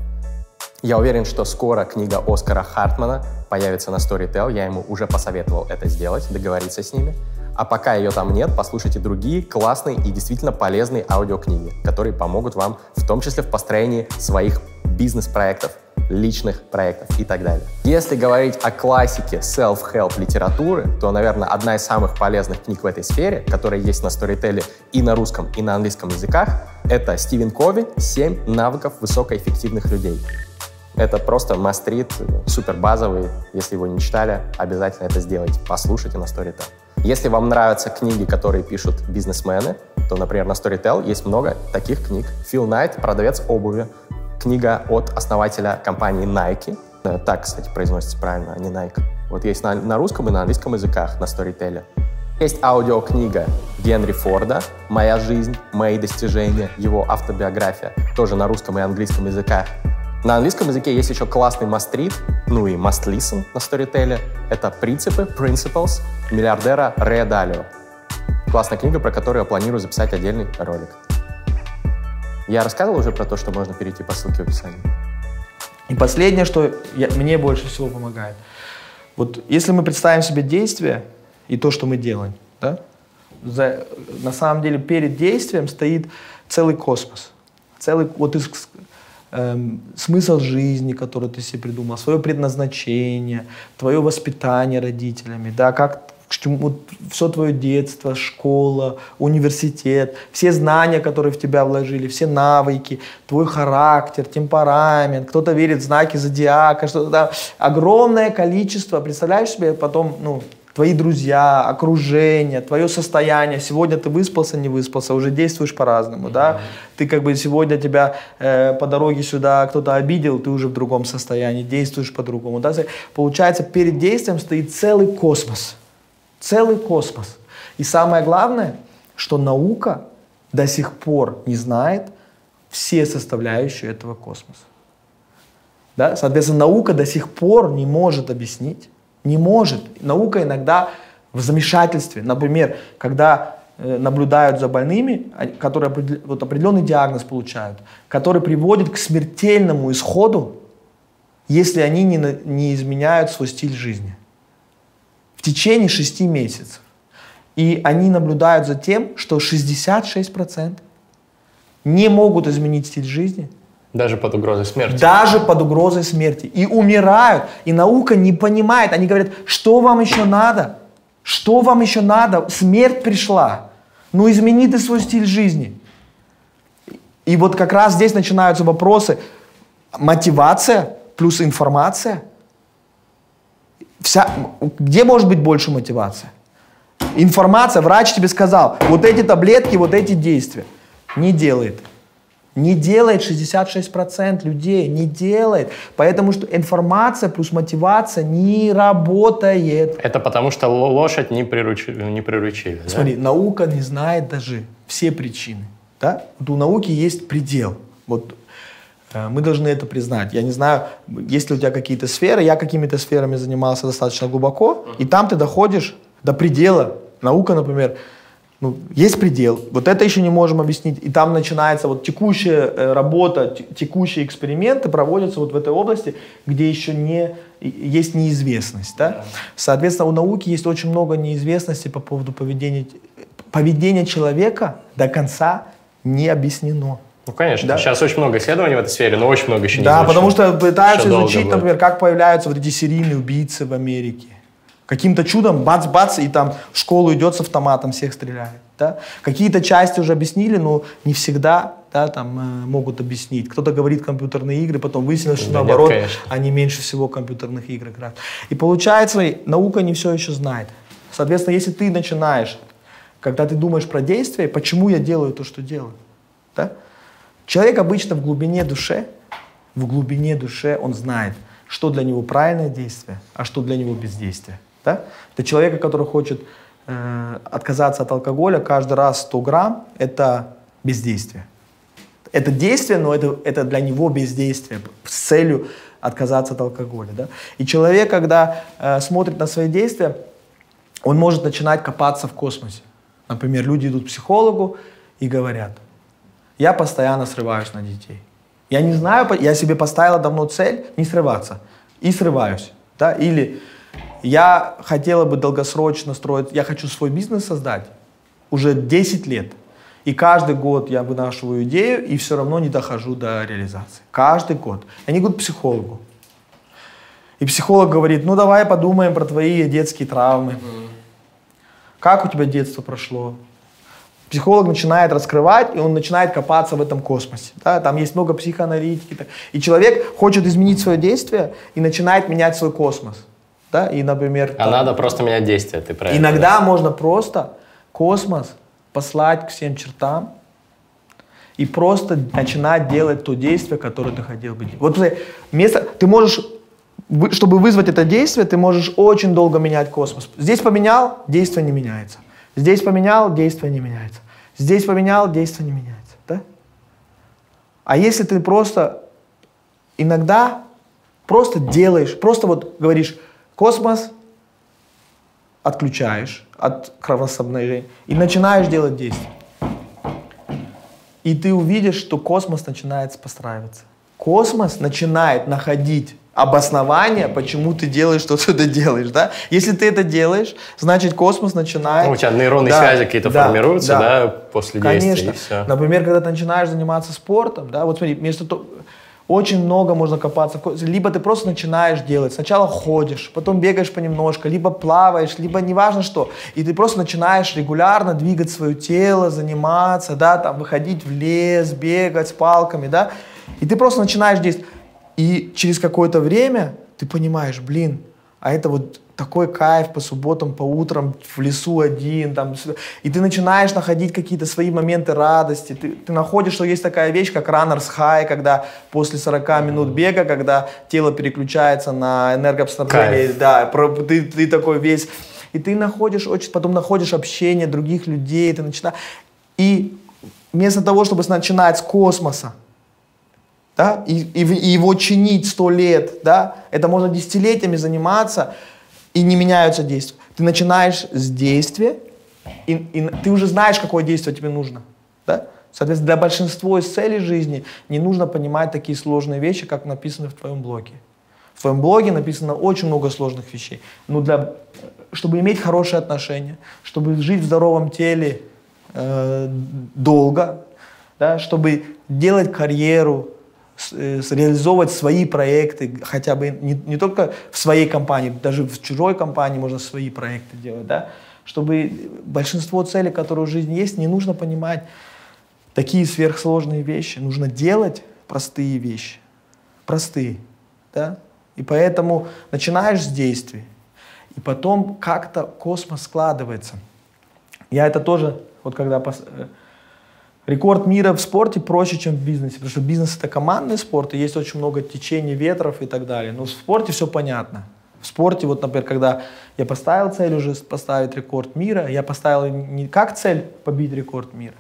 Я уверен, что скоро книга Оскара Хартмана появится на Storytel. Я ему уже посоветовал это сделать, договориться с ними. А пока ее там нет, послушайте другие классные и действительно полезные аудиокниги, которые помогут вам в том числе в построении своих бизнес-проектов, личных проектов и так далее. Если говорить о классике self-help литературы, то, наверное, одна из самых полезных книг в этой сфере, которая есть на Storytel и на русском, и на английском языках, это Стивен Кови «7 навыков высокоэффективных людей». Это просто мастрит, супер базовый. Если его не читали, обязательно это сделайте. Послушайте на Storytel. Если вам нравятся книги, которые пишут бизнесмены, то, например, на Storytel есть много таких книг. Фил Найт «Продавец обуви». Книга от основателя компании Nike. Э, Так, кстати, произносится правильно, а не Nike. Вот есть на, на русском и на английском языках на Storytel. Есть аудиокнига Генри Форда «Моя жизнь, мои достижения», его автобиография, тоже на русском и английском языках. На английском языке есть еще классный мастрит, ну и must listen на Storytel. Это принципы, principles миллиардера Рэя Далио. Классная книга, про которую я планирую записать отдельный ролик. Я рассказывал уже про то, что можно перейти по ссылке в описании? И последнее, что я, мне больше всего помогает. Вот если мы представим себе действие и то, что мы делаем, да, за, на самом деле перед действием стоит целый космос. Целый, вот из, эм, смысл жизни, который ты себе придумал, свое предназначение, твое воспитание родителями, да, как вот все твое детство, школа, университет, все знания, которые в тебя вложили, все навыки, твой характер, темперамент, кто-то верит в знаки зодиака, что-то там. Огромное количество, представляешь себе потом, ну, твои друзья, окружение, твое состояние. Сегодня ты выспался, не выспался, уже действуешь по-разному, да? Ты как бы сегодня тебя э, по дороге сюда кто-то обидел, ты уже в другом состоянии, действуешь по-другому, да? Получается, перед действием стоит целый космос, целый космос. И самое главное, что наука до сих пор не знает все составляющие этого космоса. Да? Соответственно, наука до сих пор не может объяснить, не может. Наука иногда в замешательстве. Например, когда э, наблюдают за больными, которые вот определенный диагноз получают, который приводит к смертельному исходу, если они не, не изменяют свой стиль жизни. Течение шести месяцев. И они наблюдают за тем, что 66% не могут изменить стиль жизни – даже под угрозой смерти. Даже под угрозой смерти. И умирают. И наука не понимает. Они говорят, что вам еще надо? Что вам еще надо? Смерть пришла. Ну измени ты свой стиль жизни. И вот как раз здесь начинаются вопросы. Мотивация плюс информация. Вся, где может быть больше мотивация? Информация, врач тебе сказал, вот эти таблетки, вот эти действия. Не делает. Не делает 66% людей, не делает. Поэтому что информация плюс мотивация не работает. Это потому что лошадь не, приручили. Не приручили Смотри, да? наука не знает даже все причины. Да? Вот у науки есть предел. Вот мы должны это признать. Я не знаю, есть ли у тебя какие-то сферы. Я какими-то сферами занимался достаточно глубоко, и там ты доходишь до предела. Наука, например, ну, есть предел. Вот это еще не можем объяснить. И там начинается вот текущая э, работа, текущие эксперименты проводятся вот в этой области, где еще не есть неизвестность. Да? Соответственно, у науки есть очень много неизвестности по поводу поведения, поведения человека до конца не объяснено. Ну, конечно. Да? Сейчас очень много исследований в этой сфере, но очень много еще не Да, изучено. потому что пытаются еще изучить, например, как появляются вот эти серийные убийцы в Америке. Каким-то чудом, бац-бац, и там в школу идет с автоматом, всех стреляет. Да? Какие-то части уже объяснили, но не всегда да, там, э, могут объяснить. Кто-то говорит компьютерные игры, потом выяснилось, что да наоборот, нет, они меньше всего компьютерных игр играют. И получается, наука не все еще знает. Соответственно, если ты начинаешь, когда ты думаешь про действие, почему я делаю то, что делаю, да? Человек обычно в глубине души, в глубине души он знает, что для него правильное действие, а что для него бездействие. Да? Для человека, который хочет э, отказаться от алкоголя, каждый раз 100 грамм – это бездействие. Это действие, но это, это для него бездействие с целью отказаться от алкоголя. Да? И человек, когда э, смотрит на свои действия, он может начинать копаться в космосе. Например, люди идут к психологу и говорят, я постоянно срываюсь на детей. Я не знаю, я себе поставила давно цель не срываться. И срываюсь. Да? Или я хотела бы долгосрочно строить, я хочу свой бизнес создать уже 10 лет. И каждый год я вынашиваю идею и все равно не дохожу до реализации. Каждый год. Они идут к психологу. И психолог говорит, ну давай подумаем про твои детские травмы. Как у тебя детство прошло? Психолог начинает раскрывать, и он начинает копаться в этом космосе. Да? Там есть много психоаналитики. И человек хочет изменить свое действие и начинает менять свой космос да, и, например... А там, надо просто менять действия, ты правильно. Иногда да? можно просто космос послать к всем чертам и просто начинать делать то действие, которое ты хотел бы делать. Вот место, ты можешь, чтобы вызвать это действие, ты можешь очень долго менять космос. Здесь поменял, действие не меняется. Здесь поменял, действие не меняется. Здесь поменял, действие не меняется. Да? А если ты просто иногда просто делаешь, просто вот говоришь, Космос отключаешь от кровоснабжения и начинаешь делать действия. И ты увидишь, что космос начинает постраиваться. космос начинает находить обоснование, почему ты делаешь то, что ты делаешь, да? Если ты это делаешь, значит космос начинает... Ну, у тебя нейронные Да, связи какие-то да, формируются, да. да, после Конечно. действия, и все. Например, когда ты начинаешь заниматься спортом, да, вот смотри, вместо того, очень много можно копаться. Либо ты просто начинаешь делать. Сначала ходишь, потом бегаешь понемножку, либо плаваешь, либо неважно что. И ты просто начинаешь регулярно двигать свое тело, заниматься, да, там, выходить в лес, бегать с палками, да. И ты просто начинаешь действовать. И через какое-то время ты понимаешь, блин, а это вот такой кайф по субботам, по утрам в лесу один, там, и ты начинаешь находить какие-то свои моменты радости, ты, ты находишь, что есть такая вещь, как runners high, когда после 40 минут бега, когда тело переключается на энергоснабжение, Кайф. да, про- ты, ты такой весь, и ты находишь очень, потом находишь общение других людей, ты начинаешь, и вместо того, чтобы начинать с космоса, да, и, и и его чинить сто лет, да, это можно десятилетиями заниматься, и не меняются действия. Ты начинаешь с действия, и, и ты уже знаешь, какое действие тебе нужно, да. Соответственно, для большинства из целей жизни не нужно понимать такие сложные вещи, как написано в твоем блоге. В твоем блоге написано очень много сложных вещей. Но для, чтобы иметь хорошие отношения, чтобы жить в здоровом теле э, долго, да, чтобы делать карьеру, реализовывать свои проекты, хотя бы не, не только в своей компании, даже в чужой компании можно свои проекты делать, да, чтобы большинство целей, которые в жизни есть, не нужно понимать такие сверхсложные вещи, нужно делать простые вещи, простые, да, и поэтому начинаешь с действий, и потом как-то космос складывается. Я это тоже, вот когда э, рекорд мира в спорте проще, чем в бизнесе, потому что бизнес это командный спорт, и есть очень много течений, ветров и так далее. Но в спорте все понятно. В спорте, вот, например, когда я поставил цель уже поставить рекорд мира, я поставил не как цель побить рекорд мира,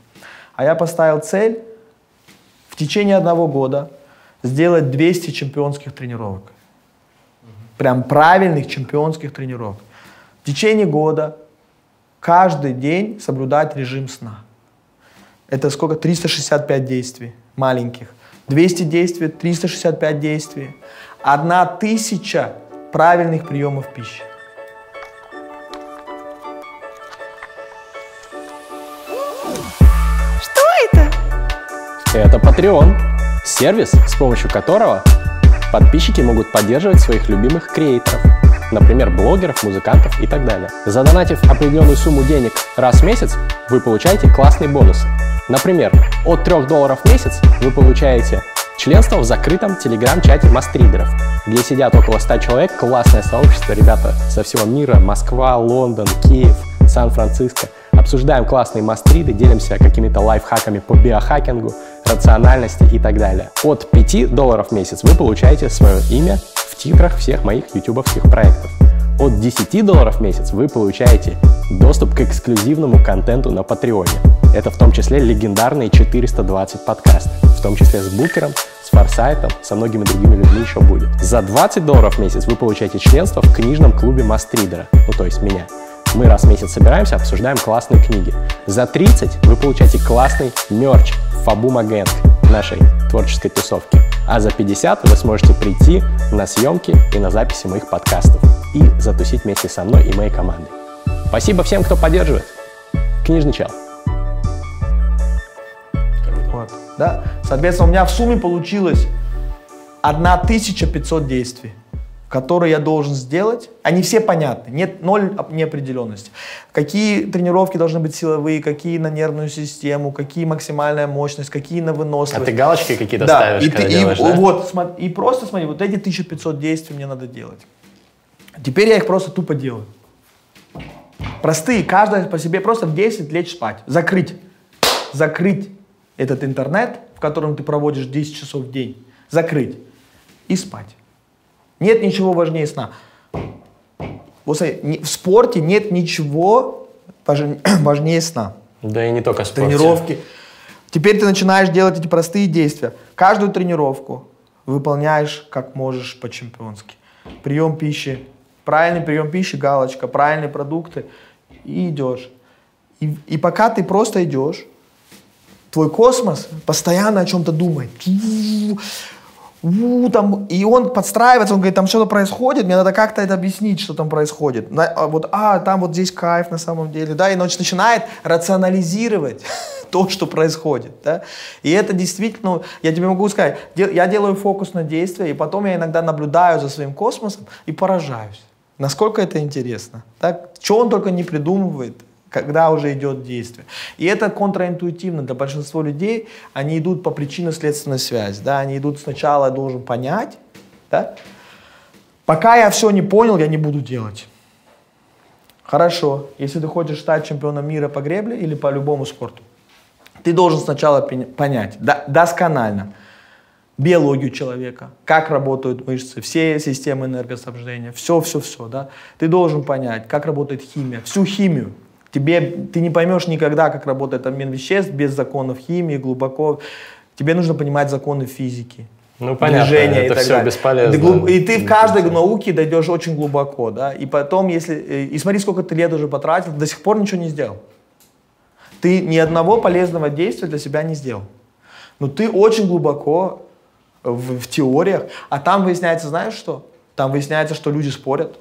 а я поставил цель в течение одного года сделать 200 чемпионских тренировок. Прям правильных чемпионских тренировок. В течение года каждый день соблюдать режим сна. Это сколько? 365 действий маленьких. 200 действий, 365 действий. Одна тысяча правильных приемов пищи. Что это? Это Patreon. Сервис, с помощью которого подписчики могут поддерживать своих любимых креаторов. Например, блогеров, музыкантов и так далее. Задонатив определенную сумму денег раз в месяц, вы получаете классные бонусы. Например, от 3 долларов в месяц вы получаете членство в закрытом телеграм-чате мастридеров, где сидят около 100 человек, классное сообщество, ребята со всего мира, Москва, Лондон, Киев, Сан-Франциско. Обсуждаем классные мастриды, делимся какими-то лайфхаками по биохакингу, рациональности и так далее. От 5 долларов в месяц вы получаете свое имя в титрах всех моих ютубовских проектов. От 10 долларов в месяц вы получаете доступ к эксклюзивному контенту на Патреоне. Это в том числе легендарные 420 подкастов, в том числе с Букером, с Форсайтом, со многими другими людьми еще будет. За 20 долларов в месяц вы получаете членство в книжном клубе Мастридера, ну то есть меня. Мы раз в месяц собираемся, обсуждаем классные книги. За 30 вы получаете классный мерч Фабума Гэнг нашей творческой тусовки. А за 50 вы сможете прийти на съемки и на записи моих подкастов и затусить вместе со мной и моей командой. Спасибо всем, кто поддерживает. Книжный чел. Вот, да? Соответственно, у меня в сумме получилось 1500 действий, которые я должен сделать. Они все понятны, нет ноль оп- неопределенности. Какие тренировки должны быть силовые, какие на нервную систему, какие максимальная мощность, какие на А выносливость. ты галочки какие-то да, ставишь, и, когда ты- и делаешь, да? вот, и просто смотри, вот эти 1500 действий мне надо делать. Теперь я их просто тупо делаю. Простые, каждая по себе просто в 10 лечь спать. Закрыть. Закрыть этот интернет, в котором ты проводишь 10 часов в день. Закрыть. И спать. Нет ничего важнее сна. Вот смотри, в спорте нет ничего важнее, сна Да и не только спорте. тренировки. Теперь ты начинаешь делать эти простые действия. Каждую тренировку выполняешь как можешь по-чемпионски. Прием пищи, правильный прием пищи, галочка, правильные продукты, и идешь. И, и пока ты просто идешь, твой космос постоянно о чем-то думает. у, там, и он подстраивается, он говорит, там что-то происходит, мне надо как-то это объяснить, что там происходит. На, а, вот, а, там вот здесь кайф на самом деле, да, и ночь начинает рационализировать то, что происходит, да. И это действительно, ну, я тебе могу сказать, дел, я делаю фокус на действие, и потом я иногда наблюдаю за своим космосом и поражаюсь. Насколько это интересно, так? Что он только не придумывает, когда уже идет действие. И это контраинтуитивно для большинства людей. Они идут по причинно-следственной связи. Да? Они идут сначала, я должен понять. Да? Пока я все не понял, я не буду делать. Хорошо, если ты хочешь стать чемпионом мира по гребле или по любому спорту, ты должен сначала понять да, досконально биологию человека, как работают мышцы, все системы энергоснабжения, все-все-все. Да? Ты должен понять, как работает химия, всю химию, Тебе, ты не поймешь никогда, как работает обмен веществ без законов химии, глубоко. Тебе нужно понимать законы физики. Ну, понятно, движения это и так все далее. бесполезно. И ты в каждой науке дойдешь очень глубоко, да, и потом, если, э, и смотри, сколько ты лет уже потратил, до сих пор ничего не сделал. Ты ни одного полезного действия для себя не сделал. Но ты очень глубоко в, в теориях, а там выясняется, знаешь что? Там выясняется, что люди спорят,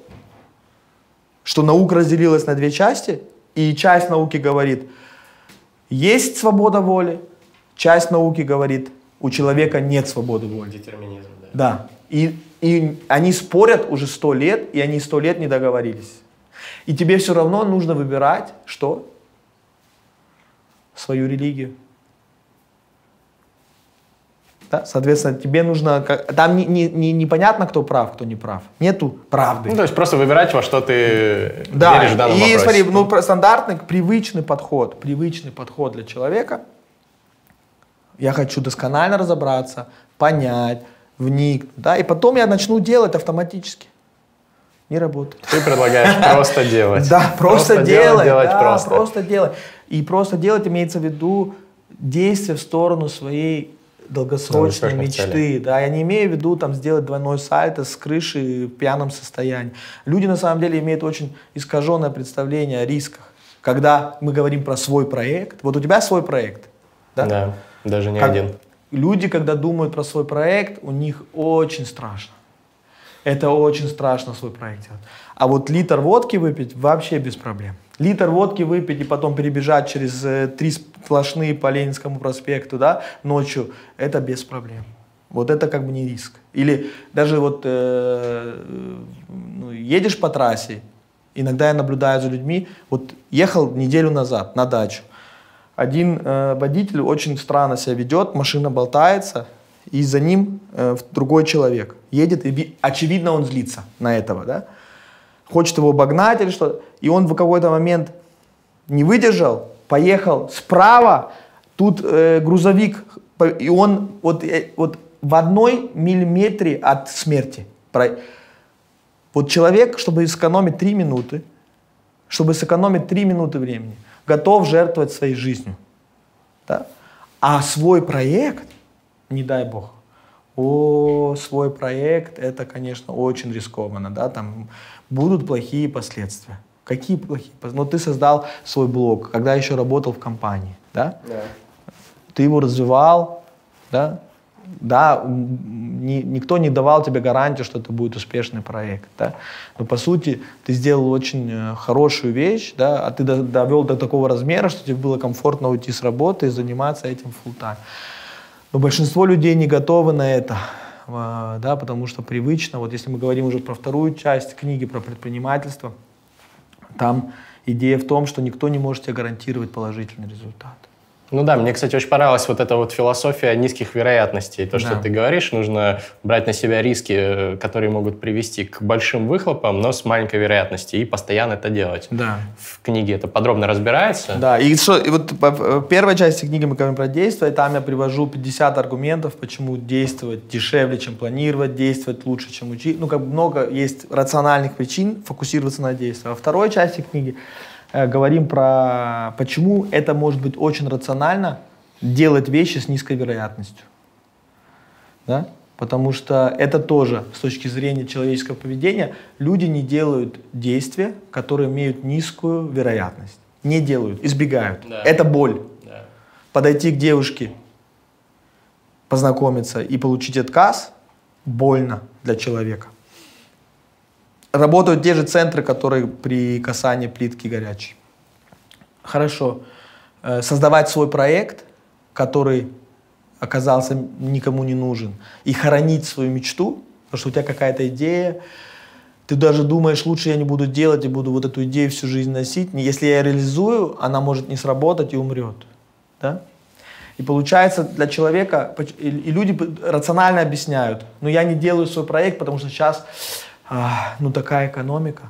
что наука разделилась на две части, и часть науки говорит, есть свобода воли, часть науки говорит, у человека нет свободы воли. Детерминизм, да. Да. И, и они спорят уже сто лет, и они сто лет не договорились. И тебе все равно нужно выбирать, что? Свою религию. Да? Соответственно, тебе нужно... Там не, не, не, непонятно, кто прав, кто не прав. Нету правды. Ну, то есть просто выбирать, во что ты да. веришь в данном и вопросе. смотри, ну, стандартный, привычный подход, привычный подход для человека. Я хочу досконально разобраться, понять, вникнуть, да, и потом я начну делать автоматически. Не работает. Ты предлагаешь просто делать. Да, просто делать. Делать просто. Просто делать. И просто делать имеется в виду действие в сторону своей долгосрочные мечты. Цели. Да, я не имею в виду там сделать двойной сальто с крыши в пьяном состоянии. Люди на самом деле имеют очень искаженное представление о рисках. Когда мы говорим про свой проект, вот у тебя свой проект, да? Да, даже не как один. Люди, когда думают про свой проект, у них очень страшно. Это очень страшно свой проект делать. А вот литр водки выпить вообще без проблем. Литр водки выпить и потом перебежать через э, три сплошные по Ленинскому проспекту, да, ночью, это без проблем. Вот это как бы не риск. Или даже вот э, ну, едешь по трассе, иногда я наблюдаю за людьми, вот ехал неделю назад на дачу, один э, водитель очень странно себя ведет, машина болтается, и за ним э, другой человек едет, и очевидно он злится на этого, да, хочет его обогнать или что и он в какой-то момент не выдержал, поехал справа, тут э, грузовик, и он вот, э, вот в одной миллиметре от смерти. Вот человек, чтобы сэкономить три минуты, чтобы сэкономить три минуты времени, готов жертвовать своей жизнью. Да? А свой проект, не дай бог, о, свой проект, это, конечно, очень рискованно, да, там будут плохие последствия. Какие плохие последствия? Ну, ты создал свой блог, когда еще работал в компании, да? Да. Ты его развивал, да? Да, ни, никто не давал тебе гарантию, что это будет успешный проект, да? Но, по сути, ты сделал очень э, хорошую вещь, да? А ты довел до такого размера, что тебе было комфортно уйти с работы и заниматься этим full time. Но большинство людей не готовы на это, да, потому что привычно, вот если мы говорим уже про вторую часть книги, про предпринимательство, там идея в том, что никто не может тебе гарантировать положительный результат. Ну да, мне, кстати, очень понравилась вот эта вот философия низких вероятностей. То, да. что ты говоришь, нужно брать на себя риски, э, которые могут привести к большим выхлопам, но с маленькой вероятностью, и постоянно это делать. Да. В книге это подробно разбирается. Да, и, что, и вот в первой части книги мы говорим про действия, и там я привожу 50 аргументов, почему действовать дешевле, чем планировать, действовать лучше, чем учить. Ну, как много есть рациональных причин фокусироваться на действии. Во второй части книги Э, говорим про почему это может быть очень рационально делать вещи с низкой вероятностью. Да? Потому что это тоже с точки зрения человеческого поведения люди не делают действия, которые имеют низкую вероятность. Не делают, избегают. Да. Это боль. Да. Подойти к девушке, познакомиться и получить отказ, больно для человека. Работают те же центры, которые при касании плитки горячей. Хорошо. Э, создавать свой проект, который оказался никому не нужен, и хоронить свою мечту, потому что у тебя какая-то идея, ты даже думаешь, лучше я не буду делать и буду вот эту идею всю жизнь носить. Если я реализую, она может не сработать и умрет. Да? И получается для человека, и люди рационально объясняют, ну я не делаю свой проект, потому что сейчас, а, ну такая экономика,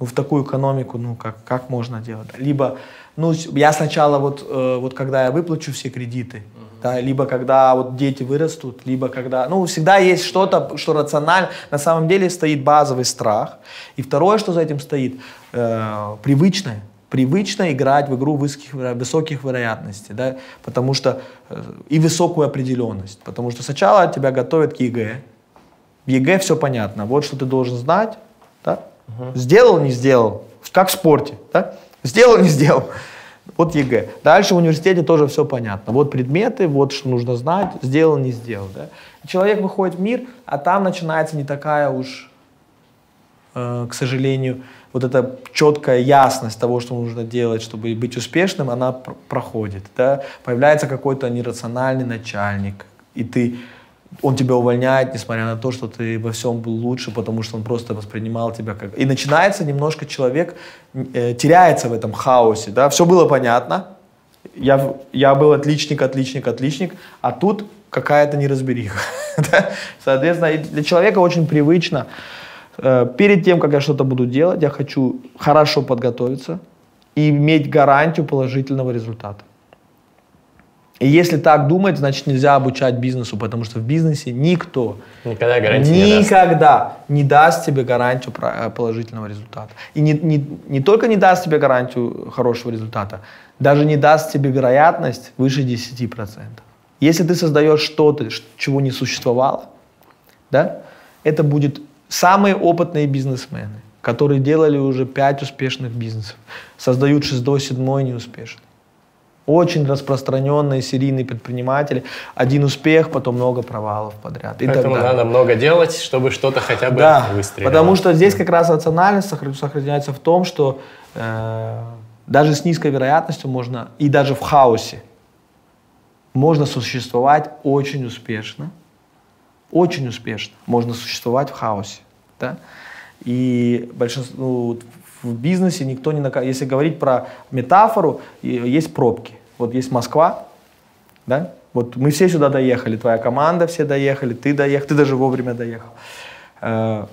ну в такую экономику, ну как, как можно делать? Либо, ну я сначала вот, э, вот когда я выплачу все кредиты, да, либо когда вот дети вырастут, либо когда, ну, всегда есть что-то, что рационально, на самом деле стоит базовый страх. И второе, что за этим стоит, э, привычное, привычно играть в игру высоких, высоких вероятностей, да, потому что э, и высокую определенность, потому что сначала тебя готовят к ЕГЭ, в ЕГЭ все понятно, вот что ты должен знать, да, угу. сделал, не сделал, как в спорте, да, сделал, не сделал, вот ЕГЭ. Дальше в университете тоже все понятно. Вот предметы, вот что нужно знать, сделал, не сделал. Да? Человек выходит в мир, а там начинается не такая уж, э, к сожалению, вот эта четкая ясность того, что нужно делать, чтобы быть успешным, она пр проходит. Да? Появляется какой-то нерациональный начальник, и ты он тебя увольняет, несмотря на то, что ты во всем был лучше, потому что он просто воспринимал тебя как... И начинается немножко человек, э, теряется в этом хаосе, да, все было понятно, я, я был отличник, отличник, отличник, а тут какая-то неразбериха. Соответственно, для человека очень привычно, э, перед тем, как я что-то буду делать, я хочу хорошо подготовиться и иметь гарантию положительного результата. И если так думать, значит нельзя обучать бизнесу, потому что в бизнесе никто никогда, гарантии никогда не, даст. не даст тебе гарантию э, положительного результата. И не, не, не только не даст тебе гарантию хорошего результата, даже не даст тебе вероятность выше 10%. Если ты создаешь что-то, чего не существовало, да, это будет самые опытные бизнесмены, которые делали уже 5 успешных бизнесов, создают шестой, седьмой неуспешный. Очень распространенные серийные предприниматели. Один успех, потом много провалов подряд. И Поэтому надо много делать, чтобы что-то хотя бы да, выстрелило. Потому что здесь как раз рациональность сохраняется в том, что э, даже с низкой вероятностью можно, и даже в хаосе, можно существовать очень успешно. Очень успешно можно существовать в хаосе. Да? И большинство, ну, в бизнесе никто не наказывает. Если говорить про метафору, есть пробки. Вот есть Москва, да? Вот мы все сюда доехали, твоя команда все доехали, ты доехал, ты даже вовремя доехал. Э,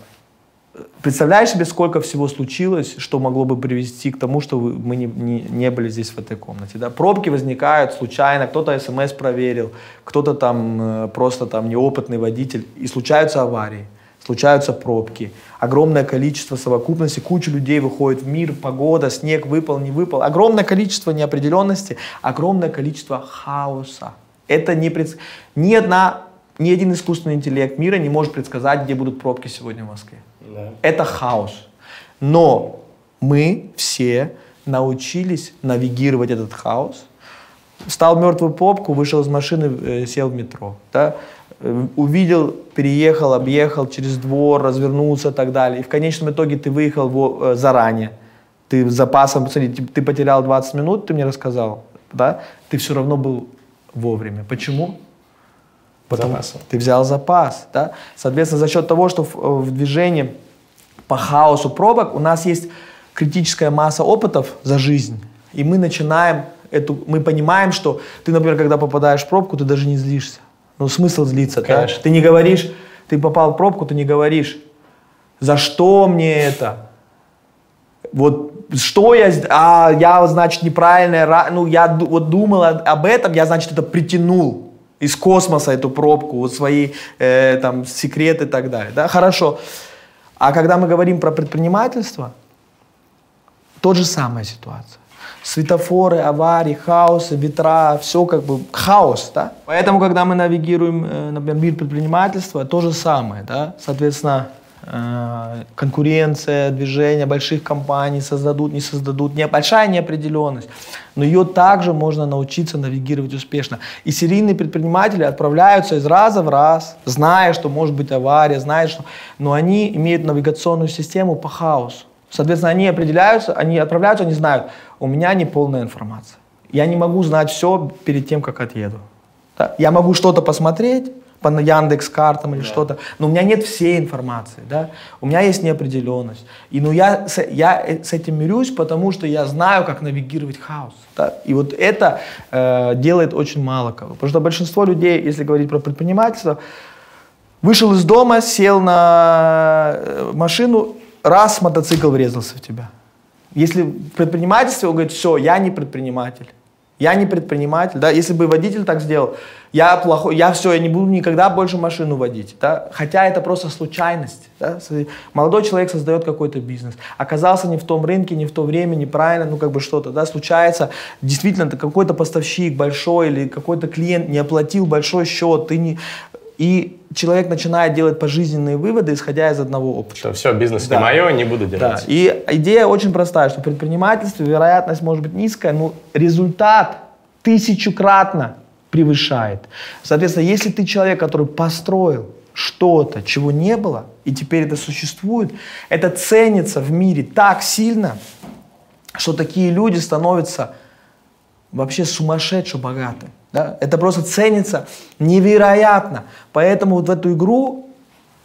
представляешь себе, сколько всего случилось, что могло бы привести к тому, что мы не, не, не были здесь в этой комнате. Да? Пробки возникают случайно, кто-то смс проверил, кто-то там э, просто там неопытный водитель, и случаются аварии случаются пробки, огромное количество совокупности, куча людей выходит в мир, погода, снег выпал, не выпал, огромное количество неопределенности, огромное количество хаоса. Это не пред... ни одна, ни один искусственный интеллект мира не может предсказать, где будут пробки сегодня в Москве. Да. Это хаос. Но мы все научились навигировать этот хаос, встал мертвую попку, вышел из машины, э, сел в метро. Да? Э, увидел, переехал, объехал через двор, развернулся и так далее. И в конечном итоге ты выехал в, э, заранее. Ты с запасом, смотри, ты потерял 20 минут, ты мне рассказал, да? Ты все равно был вовремя. Почему? Потому что ты взял запас, да? Соответственно, за счет того, что в, э, в движении по хаосу пробок у нас есть критическая масса опытов за жизнь, и мы начинаем эту, мы понимаем, что ты, например, когда попадаешь в пробку, ты даже не злишься. Ну, смысл злиться, Конечно. да? Ты не говоришь, ты попал в пробку, ты не говоришь, за что мне это? Вот что я, а, я, значит, неправильно, ну, я вот думал об этом, я, значит, это притянул из космоса эту пробку, вот свои э, там секреты и так далее, да, хорошо. А когда мы говорим про предпринимательство, тот же самая ситуация светофоры, аварии, хаосы, ветра, все как бы хаос, да. Поэтому, когда мы навигируем, э, например, мир предпринимательства, то же самое, да. Соответственно, э, конкуренция, движение больших компаний создадут, не создадут, не, большая неопределенность. Но ее также можно научиться навигировать успешно. И серийные предприниматели отправляются из раза в раз, зная, что может быть авария, зная, что... Но они имеют навигационную систему по хаосу. Соответственно, они определяются, они отправляются, они знают, у меня не полная информация. Я не могу знать все перед тем, как отъеду. Да? Я могу что-то посмотреть, по Яндекс картам или да. что-то, но у меня нет всей информации, да, у меня есть неопределенность. И ну я, я э, с этим мирюсь, потому что я знаю, как навигировать хаос. Да? И вот это э, делает очень мало кого. Потому что большинство людей, если говорить про предпринимательство, вышел из дома, сел на э, машину, раз мотоцикл врезался в тебя. Если в предпринимательстве он говорит, все, я не предприниматель. Я не предприниматель, да, если бы водитель так сделал, я плохой, я все, я не буду никогда больше машину водить, да, хотя это просто случайность, да, молодой человек создает какой-то бизнес, оказался не в том рынке, не в то время, неправильно, ну как бы что-то, да, случается, действительно, какой-то поставщик большой или какой-то клиент не оплатил большой счет, ты не, и человек начинает делать пожизненные выводы, исходя из одного опыта. Что все, бизнес да. не мое, не буду делать. Да. И идея очень простая, что в предпринимательстве вероятность может быть низкая, но результат тысячукратно превышает. Соответственно, если ты человек, который построил что-то, чего не было, и теперь это существует, это ценится в мире так сильно, что такие люди становятся вообще сумасшедше богаты. Да? Это просто ценится невероятно. Поэтому вот в эту игру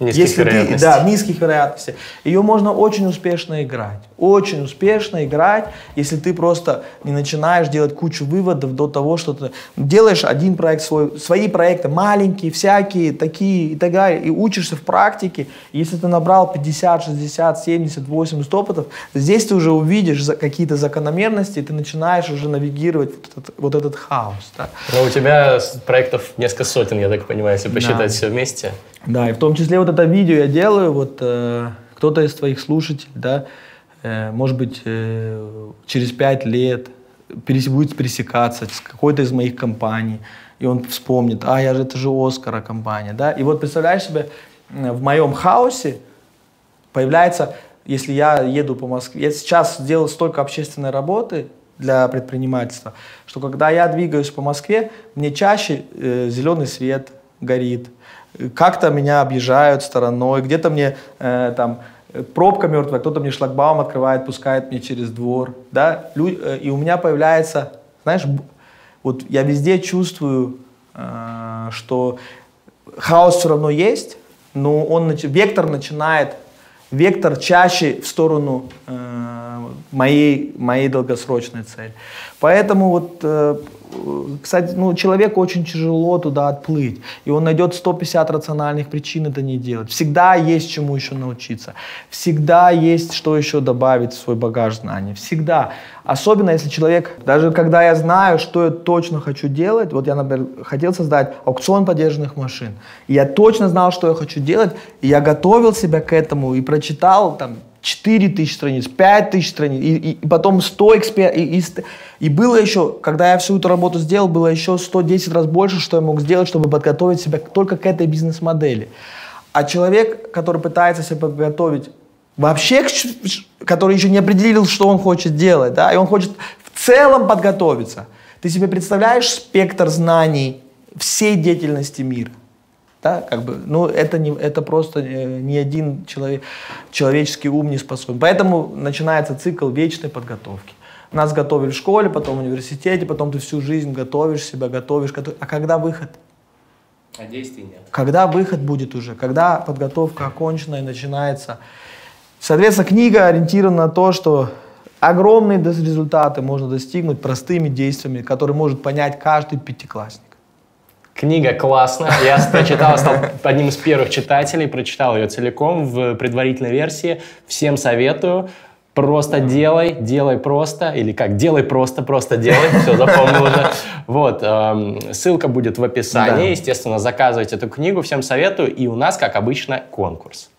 Низких Если ты, да, низких вероятностей. Ее можно очень успешно играть. Очень успешно играть, если ты просто не начинаешь делать кучу выводов до того, что ты делаешь один проект свой, свои проекты маленькие, всякие, такие и так далее, и учишься в практике. Если ты набрал 50, 60, 70, 80 опытов, здесь ты уже увидишь какие-то закономерности, и ты начинаешь уже навигировать вот этот, вот этот хаос. Да. Но у тебя проектов несколько сотен, я так понимаю, если посчитать да. все вместе. Да, и в том числе вот это видео я делаю, вот э, кто-то из твоих слушателей, да, э, может быть, э, через пять лет перес, будет пересекаться с какой-то из моих компаний, и он вспомнит, а, я же, это же Оскара компания, да, и вот представляешь себе, в моем хаосе появляется, если я еду по Москве, я сейчас сделал столько общественной работы, для предпринимательства, что когда я двигаюсь по Москве, мне чаще э, зеленый свет горит, как-то меня объезжают стороной, где-то мне э, там пробка мертвая, кто-то мне шлагбаум открывает, пускает мне через двор, да, э, и у меня появляется, знаешь, вот я везде чувствую, э, что хаос все равно есть, но он, вектор начинает, вектор чаще в сторону э, моей, моей долгосрочной цели. Поэтому вот э, кстати, ну, человеку очень тяжело туда отплыть, и он найдет 150 рациональных причин это не делать. Всегда есть чему еще научиться, всегда есть что еще добавить в свой багаж знаний, всегда. Особенно если человек, даже когда я знаю, что я точно хочу делать, вот я, например, хотел создать аукцион поддержанных машин, и я точно знал, что я хочу делать, и я готовил себя к этому и прочитал там 4 тысячи страниц, 5 тысяч страниц, и, и, и потом 100 экспертов. И, и, и было еще, когда я всю эту работу сделал, было еще 110 раз больше, что я мог сделать, чтобы подготовить себя только к этой бизнес-модели. А человек, который пытается себя подготовить вообще, который еще не определил, что он хочет делать, да, и он хочет в целом подготовиться. Ты себе представляешь спектр знаний всей деятельности мира? Да, как бы, ну, это, не, это просто э, ни один человек, человеческий ум не способен. Поэтому начинается цикл вечной подготовки. Нас готовили в школе, потом в университете, потом ты всю жизнь готовишь себя, готовишь. готовишь. А когда выход? А действий нет. Когда выход будет уже? Когда подготовка окончена и начинается? Соответственно, книга ориентирована на то, что огромные результаты можно достигнуть простыми действиями, которые может понять каждый пятиклассник. Книга классная. Я прочитал, стал одним из первых читателей, прочитал ее целиком в предварительной версии. Всем советую. Просто делай, делай просто, или как, делай просто, просто делай, все, запомнил уже. Вот, эм, ссылка будет в описании, да. естественно, заказывайте эту книгу, всем советую, и у нас, как обычно, конкурс.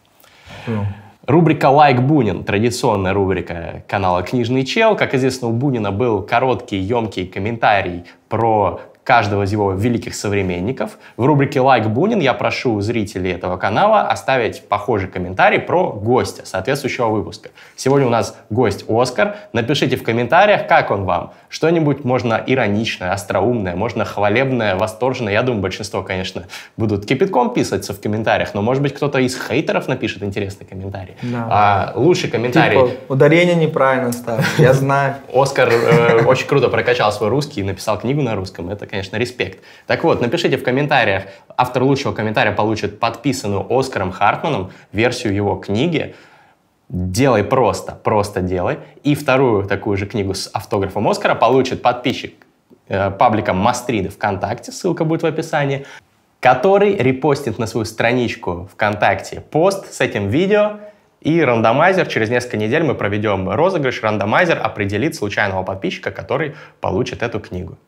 Mm. Рубрика «Like Бунин» — традиционная рубрика канала «Книжный чел». Как известно, у Бунина был короткий, емкий комментарий про каждого из его великих современников. В рубрике «Like Бунин» я прошу зрителей этого канала оставить похожий комментарий про гостя соответствующего выпуска. Сегодня у нас гость Оскар. Напишите в комментариях, как он вам. Что-нибудь можно ироничное, остроумное, можно хвалебное, восторженное. Я думаю, большинство, конечно, будут кипятком писаться в комментариях, но, может быть, кто-то из хейтеров напишет интересный комментарий. Да. А лучший комментарий... Типа, ударение неправильно ставишь, я знаю. Оскар э, очень круто прокачал свой русский и написал книгу на русском. Это, конечно, респект. Так вот, напишите в комментариях. Автор лучшего комментария получит подписанную Оскаром Хартманом версию его книги. Делай просто, просто делай. И вторую такую же книгу с автографом Оскара получит подписчик э, паблика Мастриды ВКонтакте, ссылка будет в описании, который репостит на свою страничку ВКонтакте пост с этим видео, и рандомайзер, через несколько недель мы проведем розыгрыш, рандомайзер определит случайного подписчика, который получит эту книгу.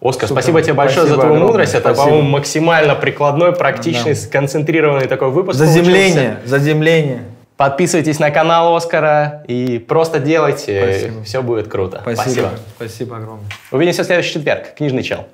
Оскар, Супер. спасибо тебе большое Спасибо за твою огромное. мудрость. Это, Спасибо. по-моему, максимально прикладной, практичный, Да. сконцентрированный такой выпуск получился. Заземление, заземление. Подписывайтесь на канал Оскара и просто делайте. Спасибо. Все будет круто. Спасибо. Спасибо огромное. Увидимся в следующий четверг. Книжный чел.